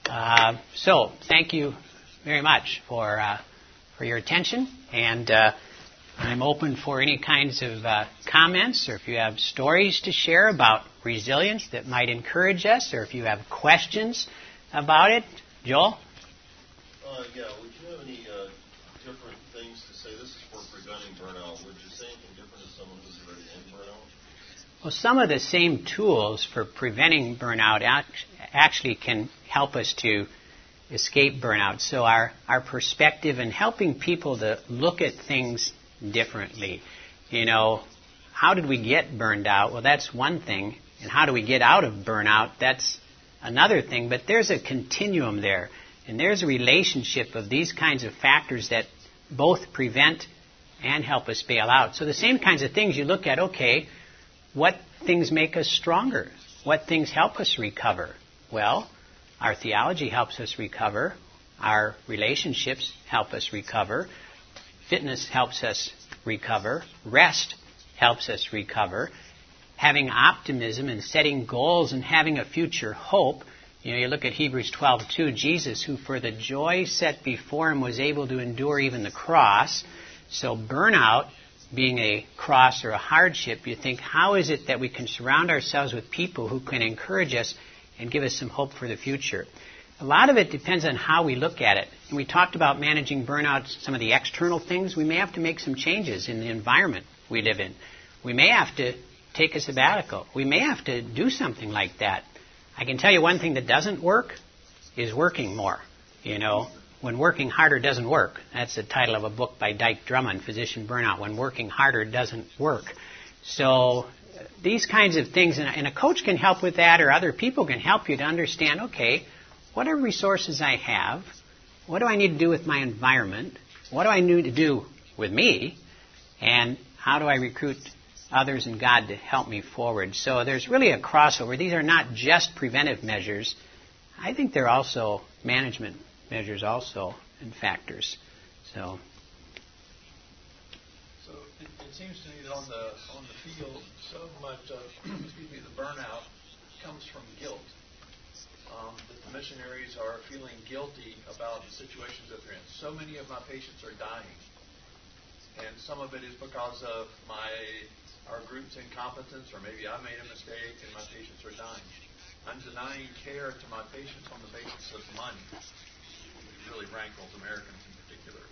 Uh, so thank you very much for, uh, for your attention and uh, I'm open for any kinds of uh, comments or if you have stories to share about resilience that might encourage us or if you have questions about it. Joel? Uh, yeah, would you have any uh, different things to say. This is for preventing burnout. Would you say anything different to someone who's already in burnout? Well, some of the same tools for preventing burnout actually can help us to escape burnout. So our, our perspective and helping people to look at things differently. You know, how did we get burned out? Well, that's one thing. And how do we get out of burnout? That's another thing. But there's a continuum there. And there's a relationship of these kinds of factors that both prevent and help us bail out. So the same kinds of things you look at, okay, what things make us stronger? What things help us recover? Well, our theology helps us recover. Our relationships help us recover. Fitness helps us recover. Rest helps us recover. Having optimism and setting goals and having a future hope you know, you look at Hebrews 12:2, Jesus, who for the joy set before him was able to endure even the cross. So burnout being a cross or a hardship, you think, how is it that we can surround ourselves with people who can encourage us and give us some hope for the future? A lot of it depends on how we look at it. And we talked about managing burnout, some of the external things. We may have to make some changes in the environment we live in. We may have to take a sabbatical. We may have to do something like that. I can tell you one thing that doesn't work is working more. You know, when working harder doesn't work. That's the title of a book by Dike Drummond, Physician Burnout. When working harder doesn't work. So these kinds of things, and a coach can help with that, or other people can help you to understand. Okay, what are resources I have? What do I need to do with my environment? What do I need to do with me? And how do I recruit others and God to help me forward. So there's really a crossover. These are not just preventive measures. I think they're also management measures also and factors. So so it, it seems to me that on the on the field so much of excuse me the burnout comes from guilt. Um, that the missionaries are feeling guilty about the situations that they're in. So many of my patients are dying, and some of it is because of my our group's incompetence, or maybe I made a mistake and my patients are dying. I'm denying care to my patients on the basis of money, which really rankles Americans in particular.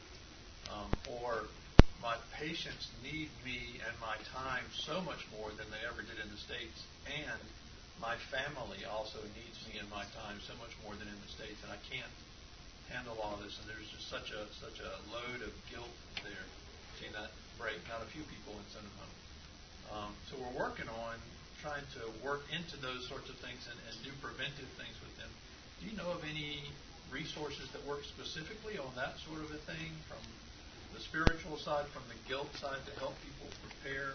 Um, or my patients need me and my time so much more than they ever did in the States, and my family also needs me and my time so much more than in the States, and I can't handle all this, and there's just such a such a load of guilt there. Seen that break not a few people in Cinnamon. Um, so we're working on trying to work into those sorts of things and, and do preventive things with them. Do you know of any resources that work specifically on that sort of a thing from the spiritual side, from the guilt side, to help people prepare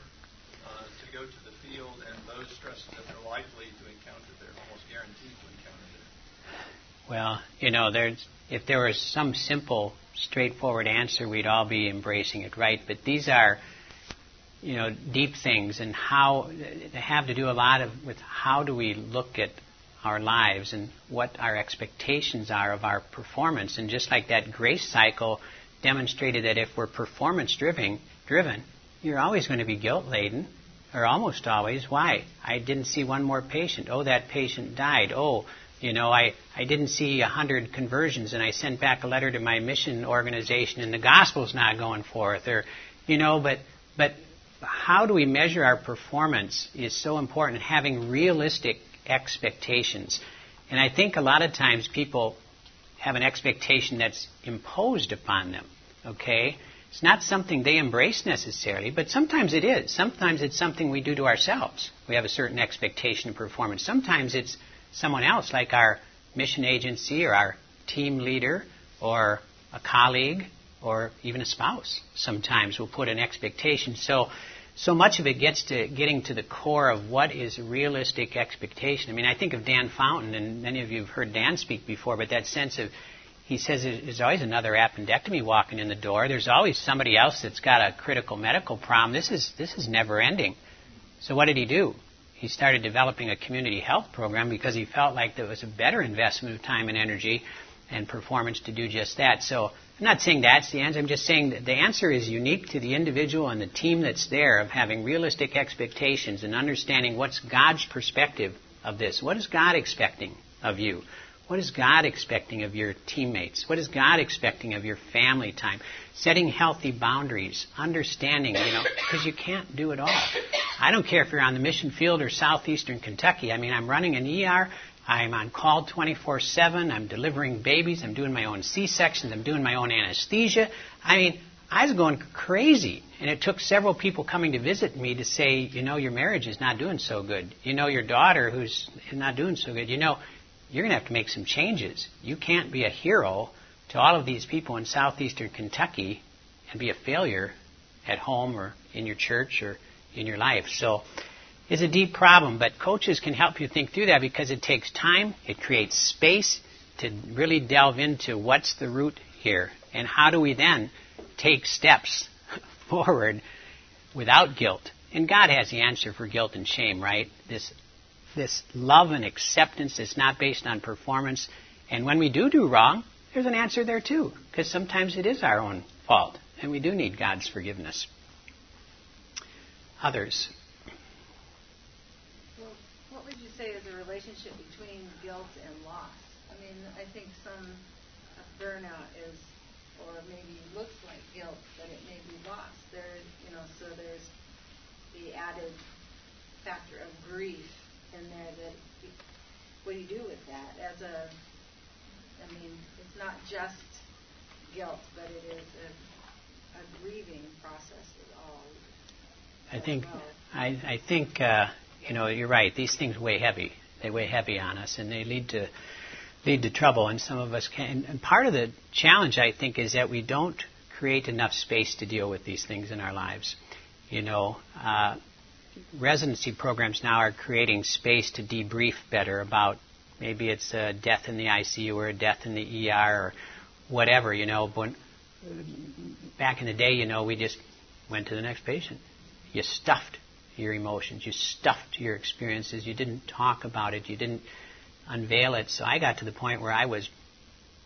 uh, to go to the field and those stresses that they're likely to encounter there, almost guaranteed to encounter there? Well, you know, there's if there was some simple, straightforward answer, we'd all be embracing it, right? But these are, you know, deep things, and how they have to do a lot of with how do we look at our lives and what our expectations are of our performance. And just like that grace cycle demonstrated that if we're performance driven, driven, you're always going to be guilt laden, or almost always. Why? I didn't see one more patient. Oh, that patient died. Oh, you know, I, I didn't see a hundred conversions and I sent back a letter to my mission organization and the gospel's not going forth or, you know, but, but how do we measure our performance is so important. Having realistic expectations. And I think a lot of times people have an expectation that's imposed upon them. Okay? It's not something they embrace necessarily, but sometimes it is. Sometimes it's something we do to ourselves. We have a certain expectation of performance. Sometimes it's someone else, like our mission agency or our team leader or a colleague or even a spouse. Sometimes will put an expectation. So so much of it gets to getting to the core of what is realistic expectation. I mean, I think of Dan Fountain, and many of you have heard Dan speak before, but that sense of he says there's always another appendectomy walking in the door. There's always somebody else that's got a critical medical problem. This is this is never ending. So what did he do? He started developing a community health program because he felt like there was a better investment of time and energy and performance to do just that. So I'm not saying that's the answer. I'm just saying that the answer is unique to the individual and the team that's there of having realistic expectations and understanding what's God's perspective of this. What is God expecting of you? What is God expecting of your teammates? What is God expecting of your family time? Setting healthy boundaries, understanding, you know, because you can't do it all. I don't care if you're on the mission field or southeastern Kentucky. I mean, I'm running an ER. I'm on call 24 7. I'm delivering babies. I'm doing my own C sections. I'm doing my own anesthesia. I mean, I was going crazy. And it took several people coming to visit me to say, you know, your marriage is not doing so good. You know, your daughter who's not doing so good. You know, you're going to have to make some changes. You can't be a hero to all of these people in southeastern Kentucky and be a failure at home or in your church or in your life. So, is a deep problem, but coaches can help you think through that because it takes time, it creates space to really delve into what's the root here and how do we then take steps forward without guilt. And God has the answer for guilt and shame, right? This this love and acceptance is not based on performance. And when we do do wrong, there's an answer there too, because sometimes it is our own fault, and we do need God's forgiveness. Others say is a relationship between guilt and loss. I mean, I think some burnout is, or maybe looks like guilt, but it may be loss. There, you know, so there's the added factor of grief in there. That what do you do with that? As a, I mean, it's not just guilt, but it is a, a grieving process at all. I think well. I, I think uh, you know, you're right. These things weigh heavy. They weigh heavy on us, and they lead to lead to trouble. And some of us can. And part of the challenge, I think, is that we don't create enough space to deal with these things in our lives. You know, uh, residency programs now are creating space to debrief better about maybe it's a death in the ICU or a death in the ER or whatever. You know, but back in the day, you know, we just went to the next patient. You stuffed your emotions. You stuffed your experiences. You didn't talk about it. You didn't unveil it. So I got to the point where I was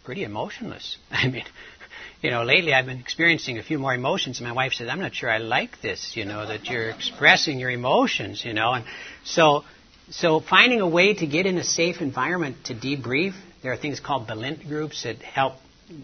pretty emotionless. I mean, you know, lately I've been experiencing a few more emotions, and my wife says, "I'm not sure I like this." You know, that you're expressing your emotions. You know, and so, so finding a way to get in a safe environment to debrief. There are things called Balint groups that help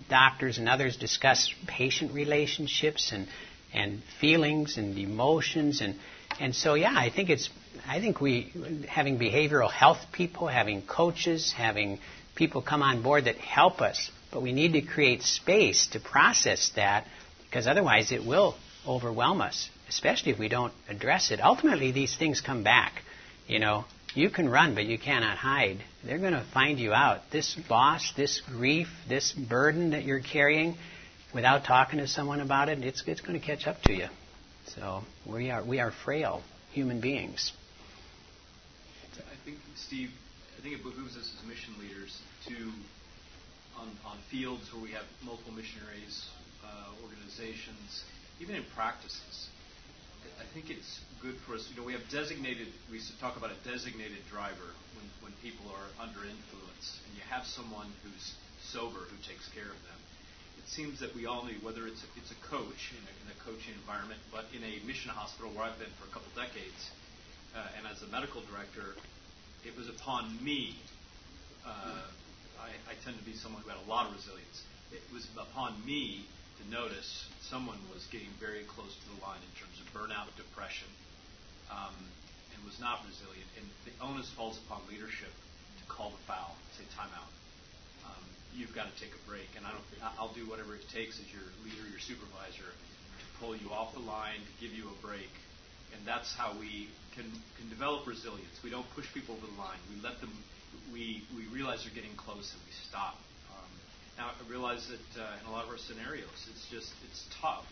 doctors and others discuss patient relationships and and feelings and emotions and and so, yeah, I think it's, I think we, having behavioral health people, having coaches, having people come on board that help us, but we need to create space to process that because otherwise it will overwhelm us, especially if we don't address it. Ultimately, these things come back. You know, you can run, but you cannot hide. They're going to find you out. This loss, this grief, this burden that you're carrying, without talking to someone about it, it's, it's going to catch up to you. So we are we are frail human beings. I think Steve, I think it behooves us as mission leaders to, on, on fields where we have multiple missionaries, uh, organizations, even in practices, I think it's good for us. You know, we have designated. We talk about a designated driver when when people are under influence, and you have someone who's sober who takes care of them. It seems that we all need, whether it's a, it's a coach in a, in a coaching environment, but in a mission hospital where I've been for a couple decades, uh, and as a medical director, it was upon me. Uh, I, I tend to be someone who had a lot of resilience. It was upon me to notice someone was getting very close to the line in terms of burnout, depression, um, and was not resilient. And the onus falls upon leadership to call the foul, say time out. Um, you've got to take a break, and I don't. I'll do whatever it takes as your leader, your supervisor, to pull you off the line, to give you a break, and that's how we can can develop resilience. We don't push people over the line. We let them. We we realize they're getting close, and we stop now, I realize that uh, in a lot of our scenarios, it's just it's tough.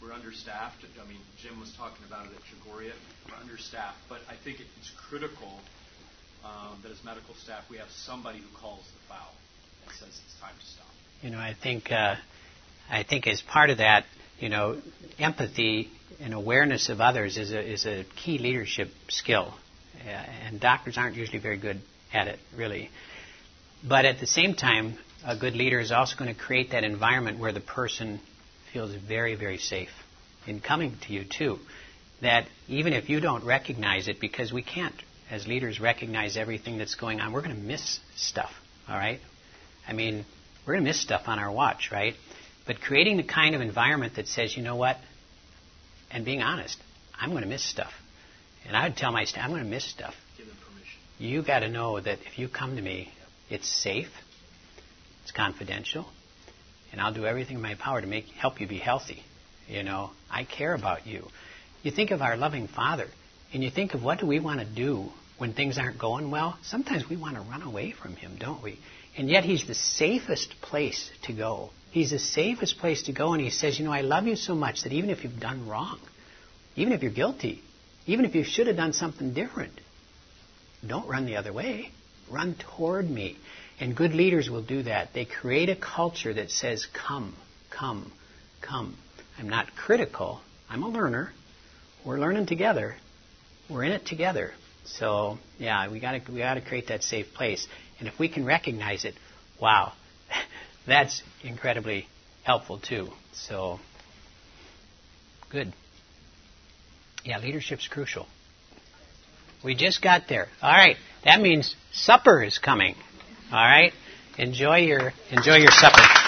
We're understaffed. I mean, Jim was talking about it at Chogoria. We're understaffed, but I think it's critical um, that as medical staff, we have somebody who calls the foul says it's time to stop. You know, I think uh, I think as part of that, you know, empathy and awareness of others is a is a key leadership skill, uh, and doctors aren't usually very good at it, really. But at the same time, a good leader is also going to create that environment where the person feels very, very safe in coming to you, too. That even if you don't recognize it, because we can't, as leaders, recognize everything that's going on, we're going to miss stuff, all right? I mean, we're going to miss stuff on our watch, right? But creating the kind of environment that says, you know what, and being honest, I'm going to miss stuff. And I would tell my staff, I'm going to miss stuff. Give them permission. You got to know that if you come to me, it's safe it's confidential, and I'll do everything in my power to make help you be healthy. You know, I care about you. You think of our loving Father, and you think of what do we want to do when things aren't going well? Sometimes we want to run away from Him, don't we? And yet He's the safest place to go. He's the safest place to go, and He says, You know, I love you so much that even if you've done wrong, even if you're guilty, even if you should have done something different, don't run the other way. Run toward me. And good leaders will do that. They create a culture that says, come, come, come. I'm not critical. I'm a learner. We're learning together. We're in it together. So yeah, we got to we got to create that safe place. And if we can recognize it, wow, that's incredibly helpful too. So good. Yeah, leadership's crucial. We just got there. All right, that means supper is coming. All right? Enjoy your enjoy your supper.